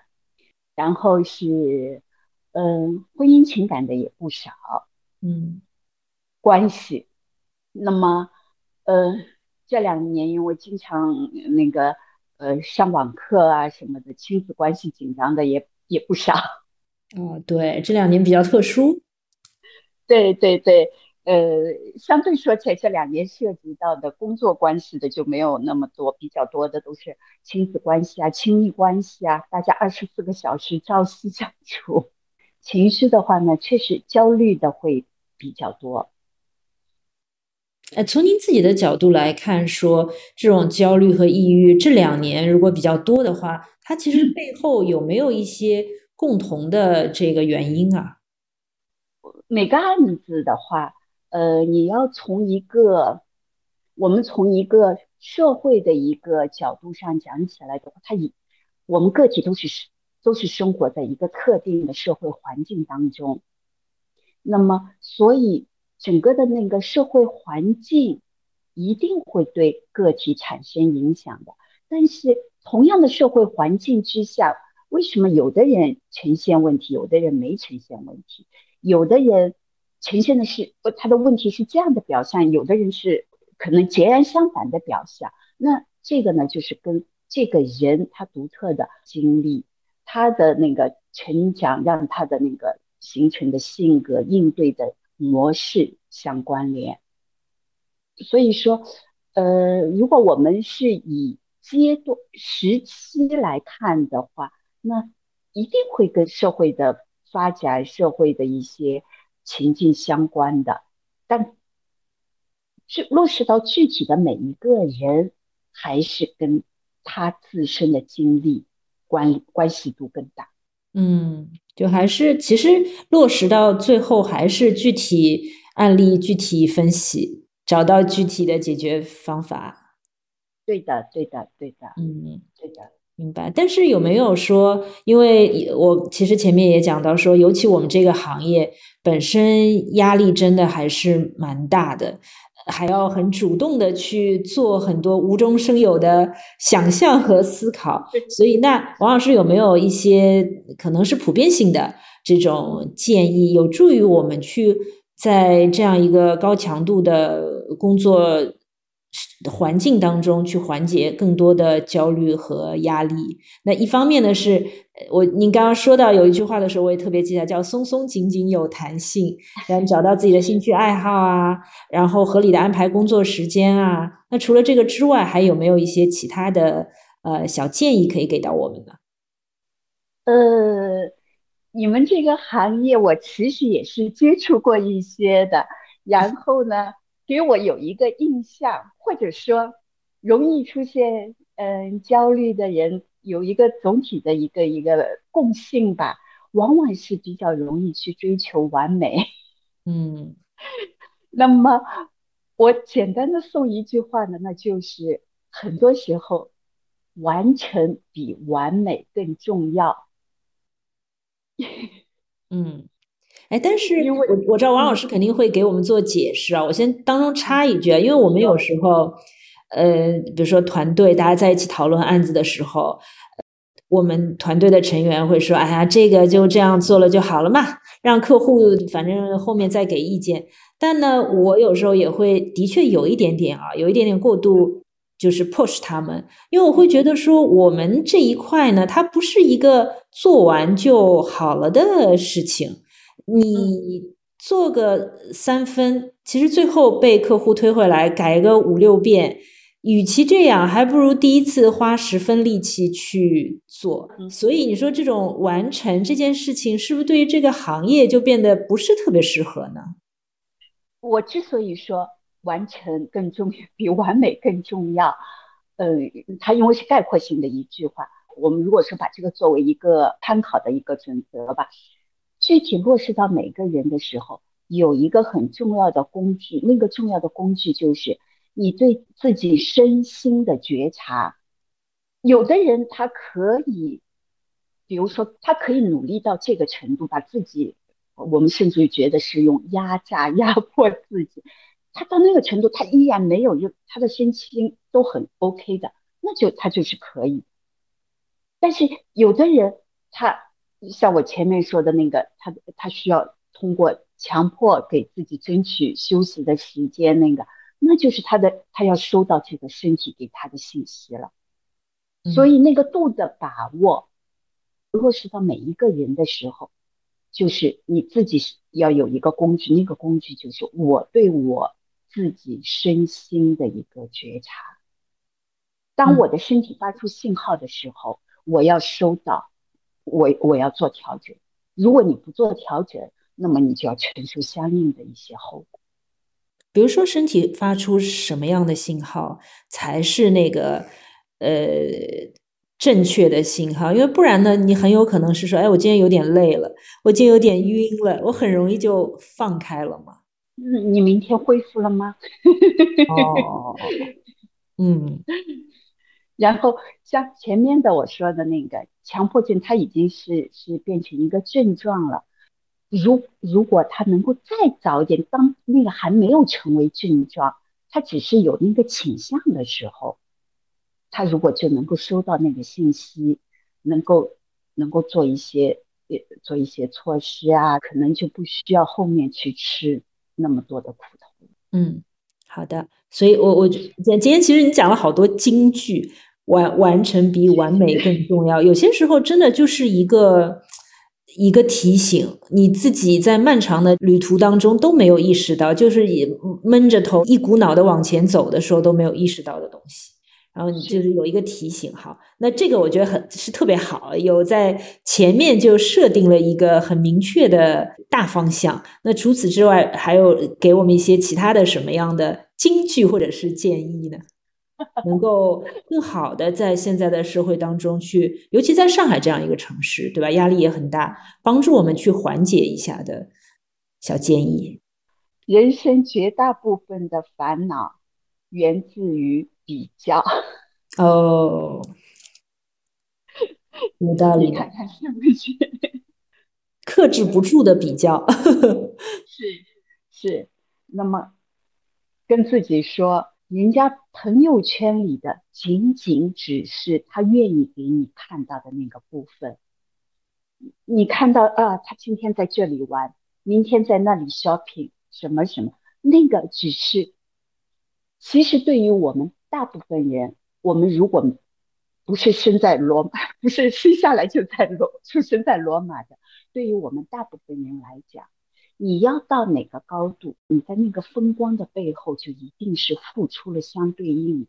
然后是嗯，婚姻情感的也不少，嗯，关系。那么，呃，这两年因为经常那个呃上网课啊什么的，亲子关系紧张的也也不少。哦，对，这两年比较特殊。对对对，呃，相对说起来，这两年涉及到的工作关系的就没有那么多，比较多的都是亲子关系啊、亲密关系啊，大家二十四个小时朝夕相处。情绪的话呢，确实焦虑的会比较多。呃，从您自己的角度来看，说这种焦虑和抑郁这两年如果比较多的话，它其实背后有没有一些共同的这个原因啊？每个案子的话，呃，你要从一个我们从一个社会的一个角度上讲起来的话，它以我们个体都是都是生活在一个特定的社会环境当中，那么所以整个的那个社会环境一定会对个体产生影响的。但是同样的社会环境之下，为什么有的人呈现问题，有的人没呈现问题？有的人呈现的是，他的问题是这样的表象；有的人是可能截然相反的表象。那这个呢，就是跟这个人他独特的经历、他的那个成长，让他的那个形成的性格、应对的模式相关联。所以说，呃，如果我们是以阶段时期来看的话，那一定会跟社会的。发展社会的一些情境相关的，但是落实到具体的每一个人，还是跟他自身的经历关关系度更大。嗯，就还是其实落实到最后，还是具体案例具体分析，找到具体的解决方法。对的，对的，对的。嗯，对的。明白，但是有没有说，因为我其实前面也讲到说，尤其我们这个行业本身压力真的还是蛮大的，还要很主动的去做很多无中生有的想象和思考。所以，那王老师有没有一些可能是普遍性的这种建议，有助于我们去在这样一个高强度的工作？环境当中去缓解更多的焦虑和压力。那一方面呢，是我您刚刚说到有一句话的时候，我也特别记得，叫松松紧紧有弹性，然后找到自己的兴趣爱好啊，然后合理的安排工作时间啊。那除了这个之外，还有没有一些其他的呃小建议可以给到我们呢？呃，你们这个行业我其实也是接触过一些的，然后呢？给我有一个印象，或者说容易出现嗯焦虑的人，有一个总体的一个一个共性吧，往往是比较容易去追求完美。嗯，那么我简单的送一句话呢，那就是很多时候完成比完美更重要。嗯。哎，但是我我知道王老师肯定会给我们做解释啊。我先当中插一句啊，因为我们有时候，呃，比如说团队大家在一起讨论案子的时候，我们团队的成员会说：“哎呀，这个就这样做了就好了嘛，让客户反正后面再给意见。”但呢，我有时候也会的确有一点点啊，有一点点过度，就是 push 他们，因为我会觉得说，我们这一块呢，它不是一个做完就好了的事情。你做个三分，其实最后被客户推回来改个五六遍，与其这样，还不如第一次花十分力气去做。所以你说这种完成这件事情，是不是对于这个行业就变得不是特别适合呢？我之所以说完成更重要，比完美更重要，嗯，它因为是概括性的一句话。我们如果说把这个作为一个参考的一个准则吧。具体落实到每个人的时候，有一个很重要的工具，那个重要的工具就是你对自己身心的觉察。有的人他可以，比如说他可以努力到这个程度，把自己，我们甚至于觉得是用压榨压迫自己。他到那个程度，他依然没有用他的身心都很 OK 的，那就他就是可以。但是有的人，他像我前面说的那个，他他需要通过强迫给自己争取休息的时间，那个那就是他的他要收到这个身体给他的信息了。所以那个度的把握落实到每一个人的时候，就是你自己要有一个工具，那个工具就是我对我。自己身心的一个觉察。当我的身体发出信号的时候，我要收到，我我要做调整。如果你不做调整，那么你就要承受相应的一些后果。比如说，身体发出什么样的信号才是那个呃正确的信号？因为不然呢，你很有可能是说，哎，我今天有点累了，我今天有点晕了，我很容易就放开了嘛。嗯，你明天恢复了吗？哦，嗯，然后像前面的我说的那个强迫症，它已经是是变成一个症状了。如如果他能够再早一点，当那个还没有成为症状，他只是有那个倾向的时候，他如果就能够收到那个信息，能够能够做一些做一些措施啊，可能就不需要后面去吃。那么多的苦头，嗯，好的，所以，我我今今天其实你讲了好多金句，完完成比完美更重要。有些时候真的就是一个一个提醒，你自己在漫长的旅途当中都没有意识到，就是也闷着头一股脑的往前走的时候都没有意识到的东西。然后你就是有一个提醒哈，那这个我觉得很是特别好，有在前面就设定了一个很明确的大方向。那除此之外，还有给我们一些其他的什么样的金句或者是建议呢？能够更好的在现在的社会当中去，尤其在上海这样一个城市，对吧？压力也很大，帮助我们去缓解一下的小建议。人生绝大部分的烦恼源自于。比较哦，有道理。看看是不是克制不住的比较？是是。那么跟自己说，人家朋友圈里的仅仅只是他愿意给你看到的那个部分。你看到啊，他今天在这里玩，明天在那里 shopping，什么什么，那个只是，其实对于我们。大部分人，我们如果不是生在罗马，不是生下来就在罗出生在罗马的，对于我们大部分人来讲，你要到哪个高度，你在那个风光的背后，就一定是付出了相对应。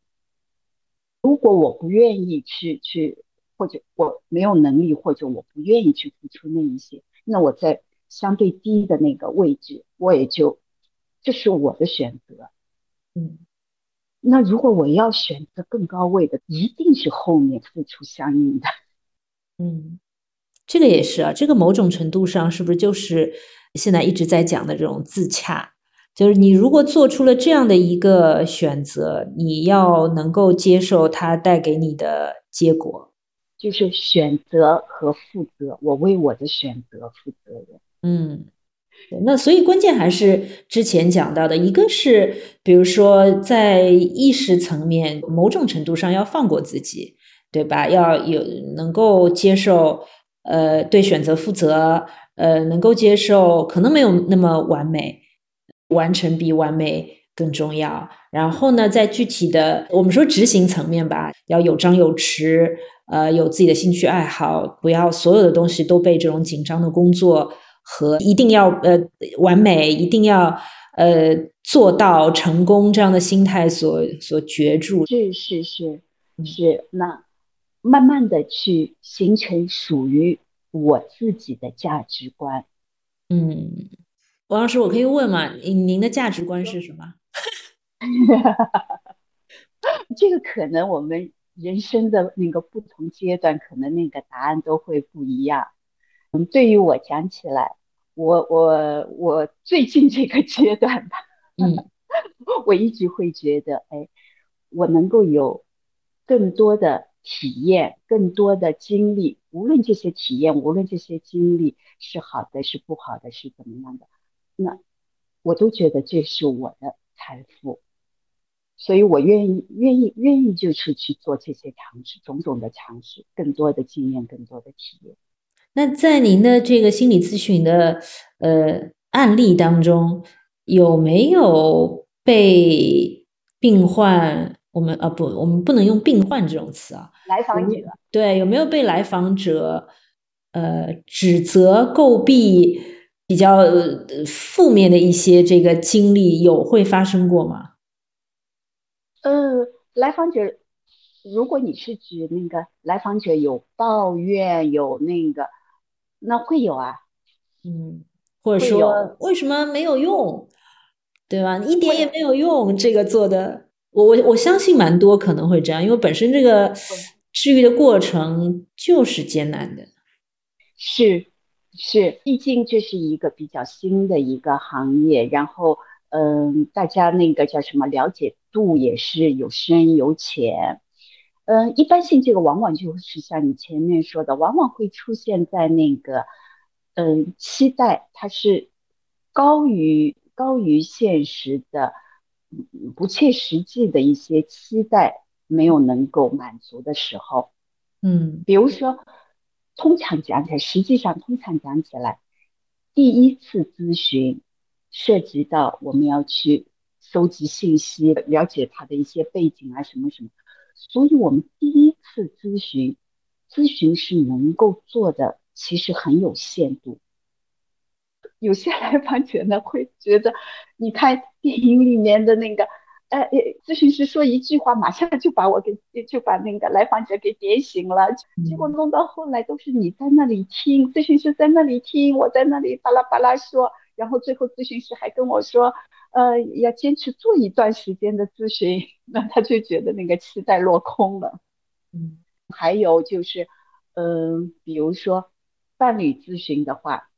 如果我不愿意去去，或者我没有能力，或者我不愿意去付出那一些，那我在相对低的那个位置，我也就这是我的选择，嗯。那如果我要选择更高位的，一定是后面付出相应的。嗯，这个也是啊，这个某种程度上是不是就是现在一直在讲的这种自洽？就是你如果做出了这样的一个选择，你要能够接受它带给你的结果，就是选择和负责。我为我的选择负责任。嗯。那所以关键还是之前讲到的，一个是比如说在意识层面，某种程度上要放过自己，对吧？要有能够接受，呃，对选择负责，呃，能够接受可能没有那么完美，完成比完美更重要。然后呢，在具体的我们说执行层面吧，要有张有弛，呃，有自己的兴趣爱好，不要所有的东西都被这种紧张的工作。和一定要呃完美，一定要呃做到成功这样的心态所所攫住，是是是是，那慢慢的去形成属于我自己的价值观。嗯，王老师，我可以问吗？您您的价值观是什么？这个可能我们人生的那个不同阶段，可能那个答案都会不一样。嗯，对于我讲起来，我我我最近这个阶段吧，嗯，我一直会觉得，哎，我能够有更多的体验，更多的经历，无论这些体验，无论这些经历是好的，是不好的，是怎么样的，那我都觉得这是我的财富。所以我愿意，愿意，愿意就是去做这些尝试，种种的尝试，更多的经验，更多的体验。那在您的这个心理咨询的呃案例当中，有没有被病患？我们啊不，我们不能用病患这种词啊。来访者对，有没有被来访者呃指责、诟病比较负面的一些这个经历，有会发生过吗？嗯，来访者，如果你是指那个来访者有抱怨，有那个，那会有啊，嗯，或者说为什么没有用，对吧？一点也没有用，这个做的，我我我相信蛮多可能会这样，因为本身这个治愈的过程就是艰难的，是是，毕竟这是一个比较新的一个行业，然后。嗯，大家那个叫什么了解度也是有深有浅。嗯，一般性这个往往就是像你前面说的，往往会出现在那个嗯期待它是高于高于现实的，不切实际的一些期待没有能够满足的时候。嗯，比如说，通常讲起来，实际上通常讲起来，第一次咨询。涉及到我们要去搜集信息，了解他的一些背景啊，什么什么，所以我们第一次咨询，咨询是能够做的其实很有限度。有些来访者呢会觉得，你看电影里面的那个，呃，咨询师说一句话，马上就把我给就把那个来访者给点醒了，结果弄到后来都是你在那里听，咨询师在那里听，我在那里巴拉巴拉说。然后最后咨询师还跟我说，呃，要坚持做一段时间的咨询，那他就觉得那个期待落空了。嗯，还有就是，嗯，比如说伴侣咨询的话，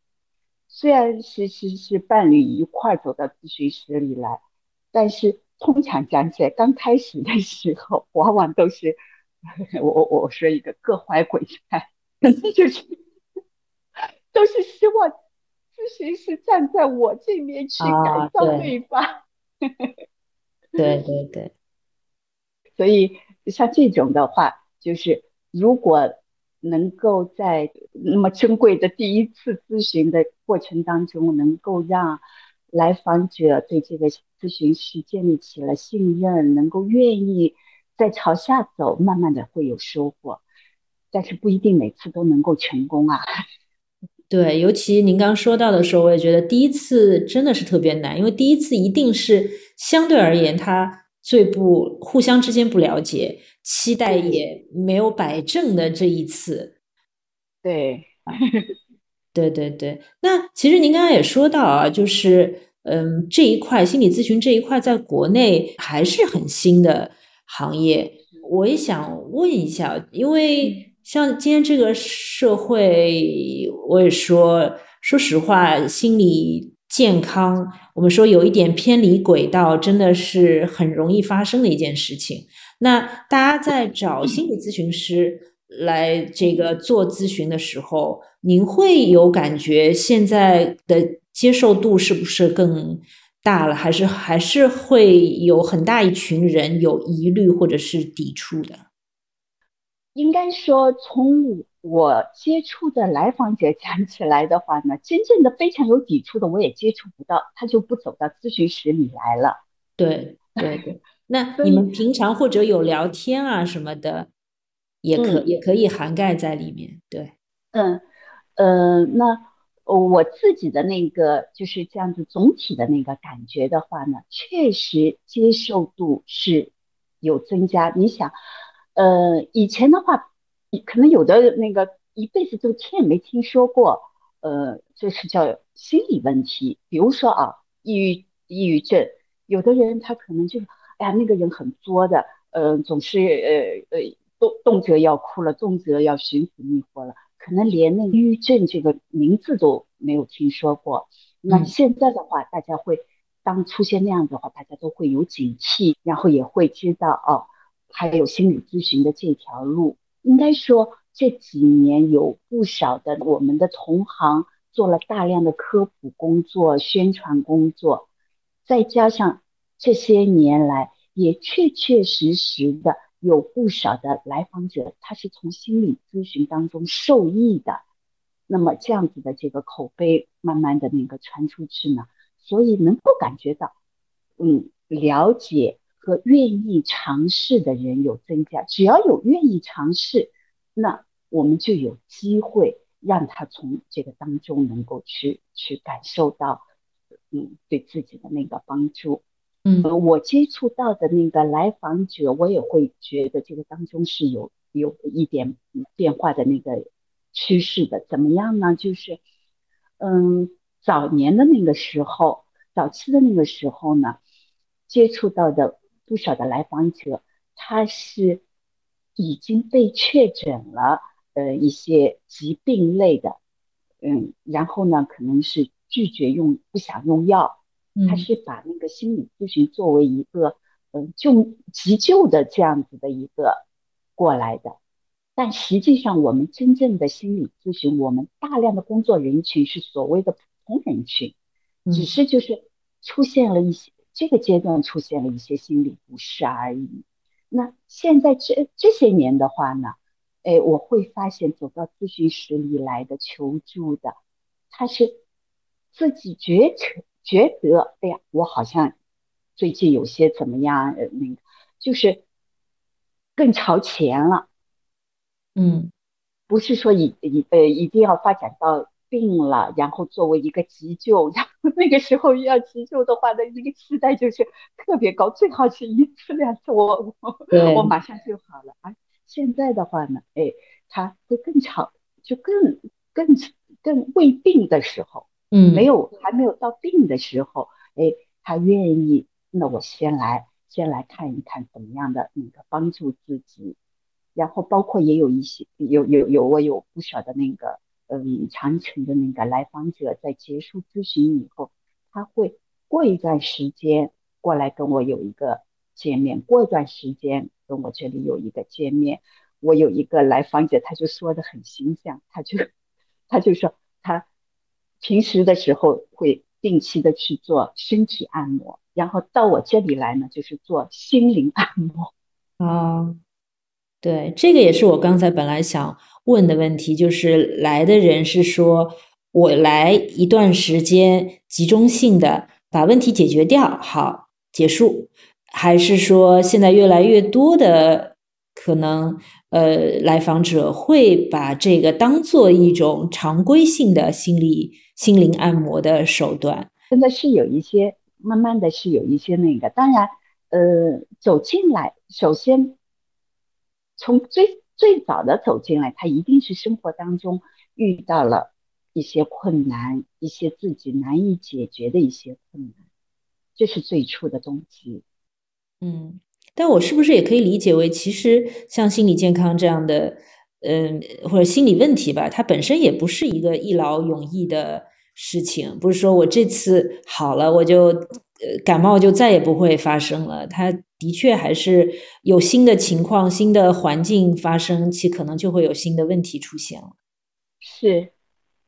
虽然是是是伴侣一块走到咨询室里来，但是通常讲起来，刚开始的时候，往往都是 我我我说一个各怀鬼胎，就是都是希望。咨询师站在我这边去改造对方，对对对，所以像这种的话，就是如果能够在那么珍贵的第一次咨询的过程当中，能够让来访者对这个咨询师建立起了信任，能够愿意再朝下走，慢慢的会有收获，但是不一定每次都能够成功啊。对，尤其您刚说到的时候，我也觉得第一次真的是特别难，因为第一次一定是相对而言，他最不互相之间不了解，期待也没有摆正的这一次。对，对对对。那其实您刚刚也说到啊，就是嗯，这一块心理咨询这一块在国内还是很新的行业。我也想问一下，因为。像今天这个社会，我也说，说实话，心理健康，我们说有一点偏离轨道，真的是很容易发生的一件事情。那大家在找心理咨询师来这个做咨询的时候，您会有感觉现在的接受度是不是更大了，还是还是会有很大一群人有疑虑或者是抵触的？应该说，从我接触的来访者讲起来的话呢，真正的非常有抵触的，我也接触不到，他就不走到咨询室里来了。对对对，那你们平常或者有聊天啊什么的，也可也可以涵盖在里面。对，嗯嗯，那我自己的那个就是这样子总体的那个感觉的话呢，确实接受度是有增加。你想。呃，以前的话，可能有的那个一辈子都听也没听说过，呃，这是叫心理问题。比如说啊，抑郁、抑郁症，有的人他可能就，哎呀，那个人很作的，呃，总是呃呃动动辄要哭了，动辄要寻死觅活了。可能连那抑郁症这个名字都没有听说过。那现在的话，大家会当出现那样的话，大家都会有警惕，然后也会知道哦，还有心理咨询的这条路。应该说这几年有不少的我们的同行做了大量的科普工作、宣传工作，再加上这些年来也确确实实的有不少的来访者，他是从心理咨询当中受益的。那么这样子的这个口碑慢慢的那个传出去呢，所以能够感觉到，嗯，了解和愿意尝试的人有增加。只要有愿意尝试，那我们就有机会让他从这个当中能够去去感受到，嗯，对自己的那个帮助。嗯，我接触到的那个来访者，我也会觉得这个当中是有有一点变化的那个。趋势的怎么样呢？就是，嗯，早年的那个时候，早期的那个时候呢，接触到的不少的来访者，他是已经被确诊了，呃，一些疾病类的，嗯，然后呢，可能是拒绝用，不想用药，他是把那个心理咨询作为一个，嗯，救急救的这样子的一个过来的。但实际上，我们真正的心理咨询，我们大量的工作人群是所谓的普通人群，只是就是出现了一些这个阶段出现了一些心理不适而已。那现在这这些年的话呢，哎，我会发现走到咨询室里来的求助的，他是自己觉觉觉得，哎呀，我好像最近有些怎么样，呃，那个就是更朝前了。嗯，不是说一一呃一定要发展到病了，然后作为一个急救，然后那个时候要急救的话，那那个期待就是特别高，最好是一次两次我我 我马上就好了。啊，现在的话呢，哎，他会更朝，就更更更未病的时候，嗯，没有还没有到病的时候，哎，他愿意，那我先来先来看一看怎么样的那个帮助自己。然后包括也有一些有有有我有不少的那个嗯长城的那个来访者在结束咨询以后，他会过一段时间过来跟我有一个见面，过一段时间跟我这里有一个见面。我有一个来访者，他就说的很形象，他就他就说他平时的时候会定期的去做身体按摩，然后到我这里来呢就是做心灵按摩 啊。对，这个也是我刚才本来想问的问题，就是来的人是说我来一段时间集中性的把问题解决掉，好结束，还是说现在越来越多的可能呃来访者会把这个当做一种常规性的心理心灵按摩的手段？真的是有一些，慢慢的是有一些那个，当然呃走进来，首先。从最最早的走进来，他一定是生活当中遇到了一些困难，一些自己难以解决的一些困难，这是最初的动机。嗯，但我是不是也可以理解为，其实像心理健康这样的，嗯，或者心理问题吧，它本身也不是一个一劳永逸的事情，不是说我这次好了，我就呃感冒就再也不会发生了，它。的确，还是有新的情况、新的环境发生，其可能就会有新的问题出现了。是，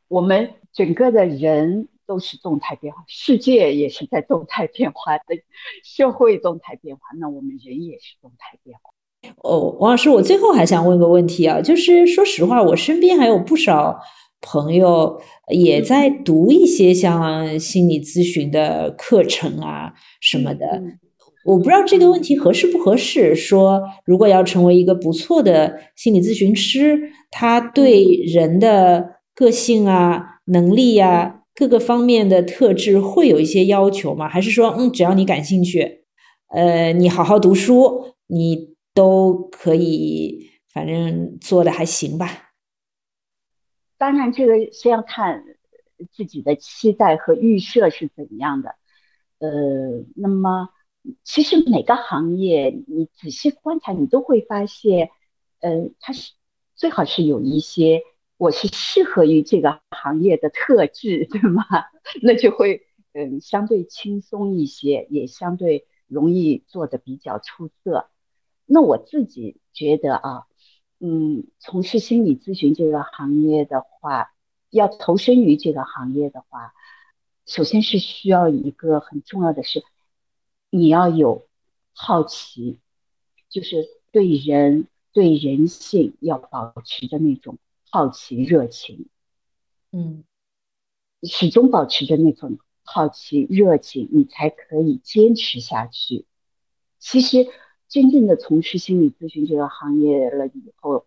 我们整个的人都是动态变化，世界也是在动态变化的，社会动态变化，那我们人也是动态变化。哦，王老师，我最后还想问个问题啊，就是说实话，我身边还有不少朋友也在读一些像心理咨询的课程啊什么的。我不知道这个问题合适不合适。说如果要成为一个不错的心理咨询师，他对人的个性啊、能力呀各个方面的特质会有一些要求吗？还是说，嗯，只要你感兴趣，呃，你好好读书，你都可以，反正做的还行吧？当然，这个是要看自己的期待和预设是怎么样的。呃，那么。其实每个行业，你仔细观察，你都会发现，呃，它是最好是有一些我是适合于这个行业的特质，对吗？那就会嗯相对轻松一些，也相对容易做的比较出色。那我自己觉得啊，嗯，从事心理咨询这个行业的话，要投身于这个行业的话，首先是需要一个很重要的是，你要有好奇，就是对人对人性要保持着那种。好奇、热情，嗯，始终保持着那种好奇、热情，你才可以坚持下去。其实，真正的从事心理咨询这个行业了以后，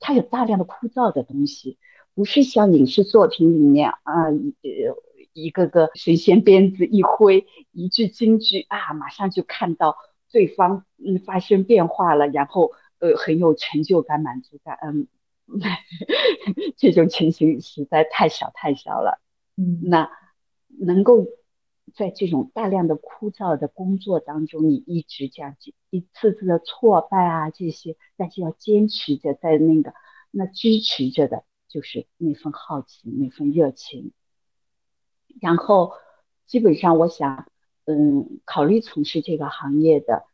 它有大量的枯燥的东西，不是像影视作品里面啊，呃，一个个神仙鞭子一挥，一句京剧啊，马上就看到对方嗯发生变化了，然后呃很有成就感、满足感，嗯。这种情形实在太少太少了。嗯，那能够在这种大量的枯燥的工作当中，你一直这样一次次的挫败啊这些，但是要坚持着在那个那支持着的，就是那份好奇那份热情。然后基本上，我想，嗯，考虑从事这个行业的，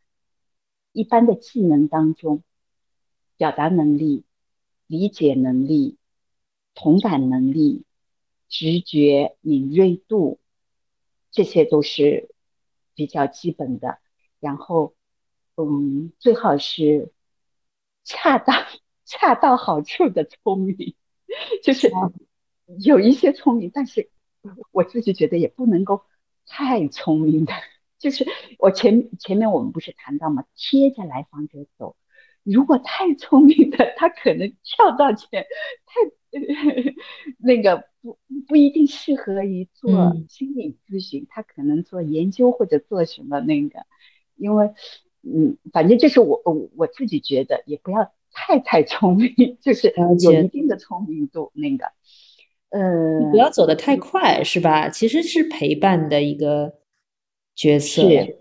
一般的技能当中，表达能力。理解能力、同感能力、直觉敏锐度，这些都是比较基本的。然后，嗯，最好是恰当、恰到好处的聪明，就是有一些聪明，但是我自己觉得也不能够太聪明的。就是我前前面我们不是谈到吗？贴着来访者走。如果太聪明的，他可能跳到前，太 那个不不一定适合于做心理咨询，他可能做研究或者做什么那个，因为嗯，反正就是我我我自己觉得也不要太太聪明，就是有一定的聪明度那个，呃，不要走得太快是吧？其实是陪伴的一个角色，是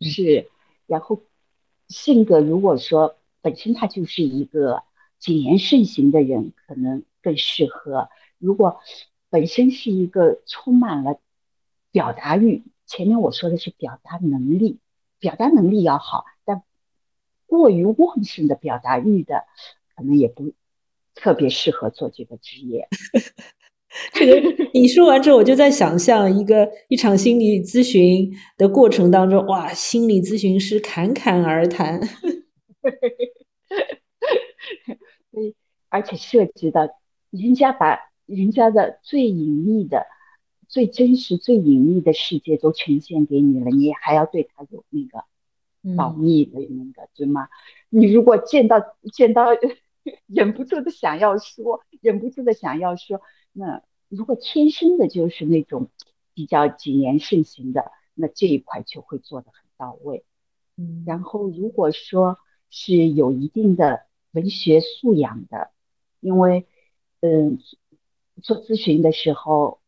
是，然后性格如果说。本身他就是一个谨言慎行的人，可能更适合。如果本身是一个充满了表达欲，前面我说的是表达能力，表达能力要好，但过于旺盛的表达欲的，可能也不特别适合做这个职业。这个你说完之后，我就在想象一个一场心理咨询的过程当中，哇，心理咨询师侃侃而谈。所以，而且涉及到人家把人家的最隐秘的、最真实、最隐秘的世界都呈现给你了，你还要对他有那个保密的那个，对吗？你如果见到见到，忍不住的想要说，忍不住的想要说，那如果天生的就是那种比较谨言慎行的，那这一块就会做的很到位。嗯，然后如果说。是有一定的文学素养的，因为，嗯，做咨询的时候，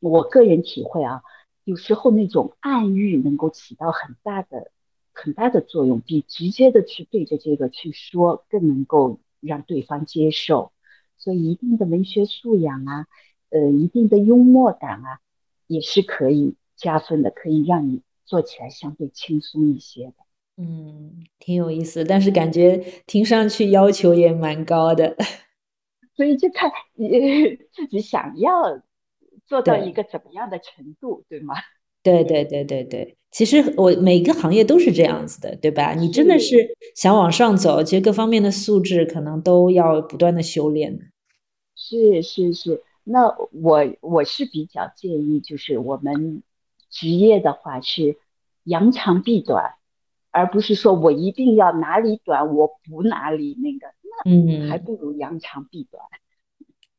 我个人体会啊，有时候那种暗喻能够起到很大的、很大的作用，比直接的去对着这个去说更能够让对方接受。所以，一定的文学素养啊，呃，一定的幽默感啊，也是可以加分的，可以让你做起来相对轻松一些的。嗯，挺有意思，但是感觉听上去要求也蛮高的，所以就看你 自己想要做到一个怎么样的程度，对吗？对对对对对，其实我每个行业都是这样子的，对吧？你真的是想往上走，其实各方面的素质可能都要不断的修炼。是是是，那我我是比较建议，就是我们职业的话是扬长避短。而不是说我一定要哪里短，我补哪里那个，那还不如扬长避短。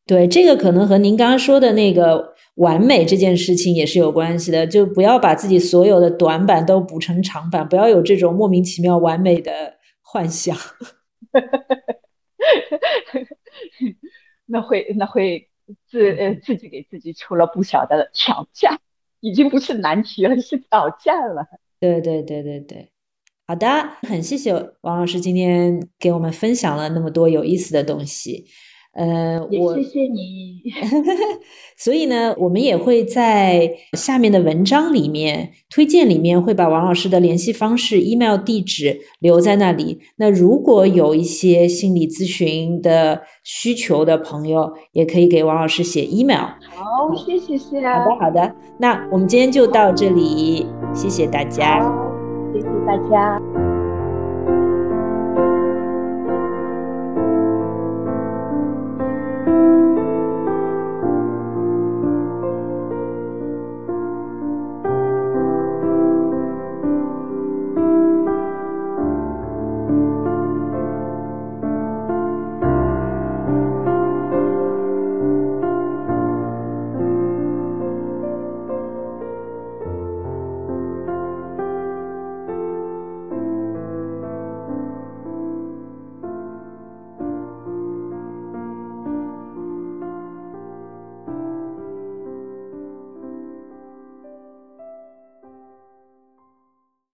对，这个可能和您刚刚说的那个完美这件事情也是有关系的，就不要把自己所有的短板都补成长板，不要有这种莫名其妙完美的幻想。那会那会自呃自己给自己出了不小的挑战，已经不是难题了，是挑战了。对对对对对。好的，很谢谢王老师今天给我们分享了那么多有意思的东西。呃，我谢谢你。所以呢，我们也会在下面的文章里面推荐里面会把王老师的联系方式、email 地址留在那里。那如果有一些心理咨询的需求的朋友，也可以给王老师写 email。好，谢谢谢。好的好的，那我们今天就到这里，谢谢大家。大家。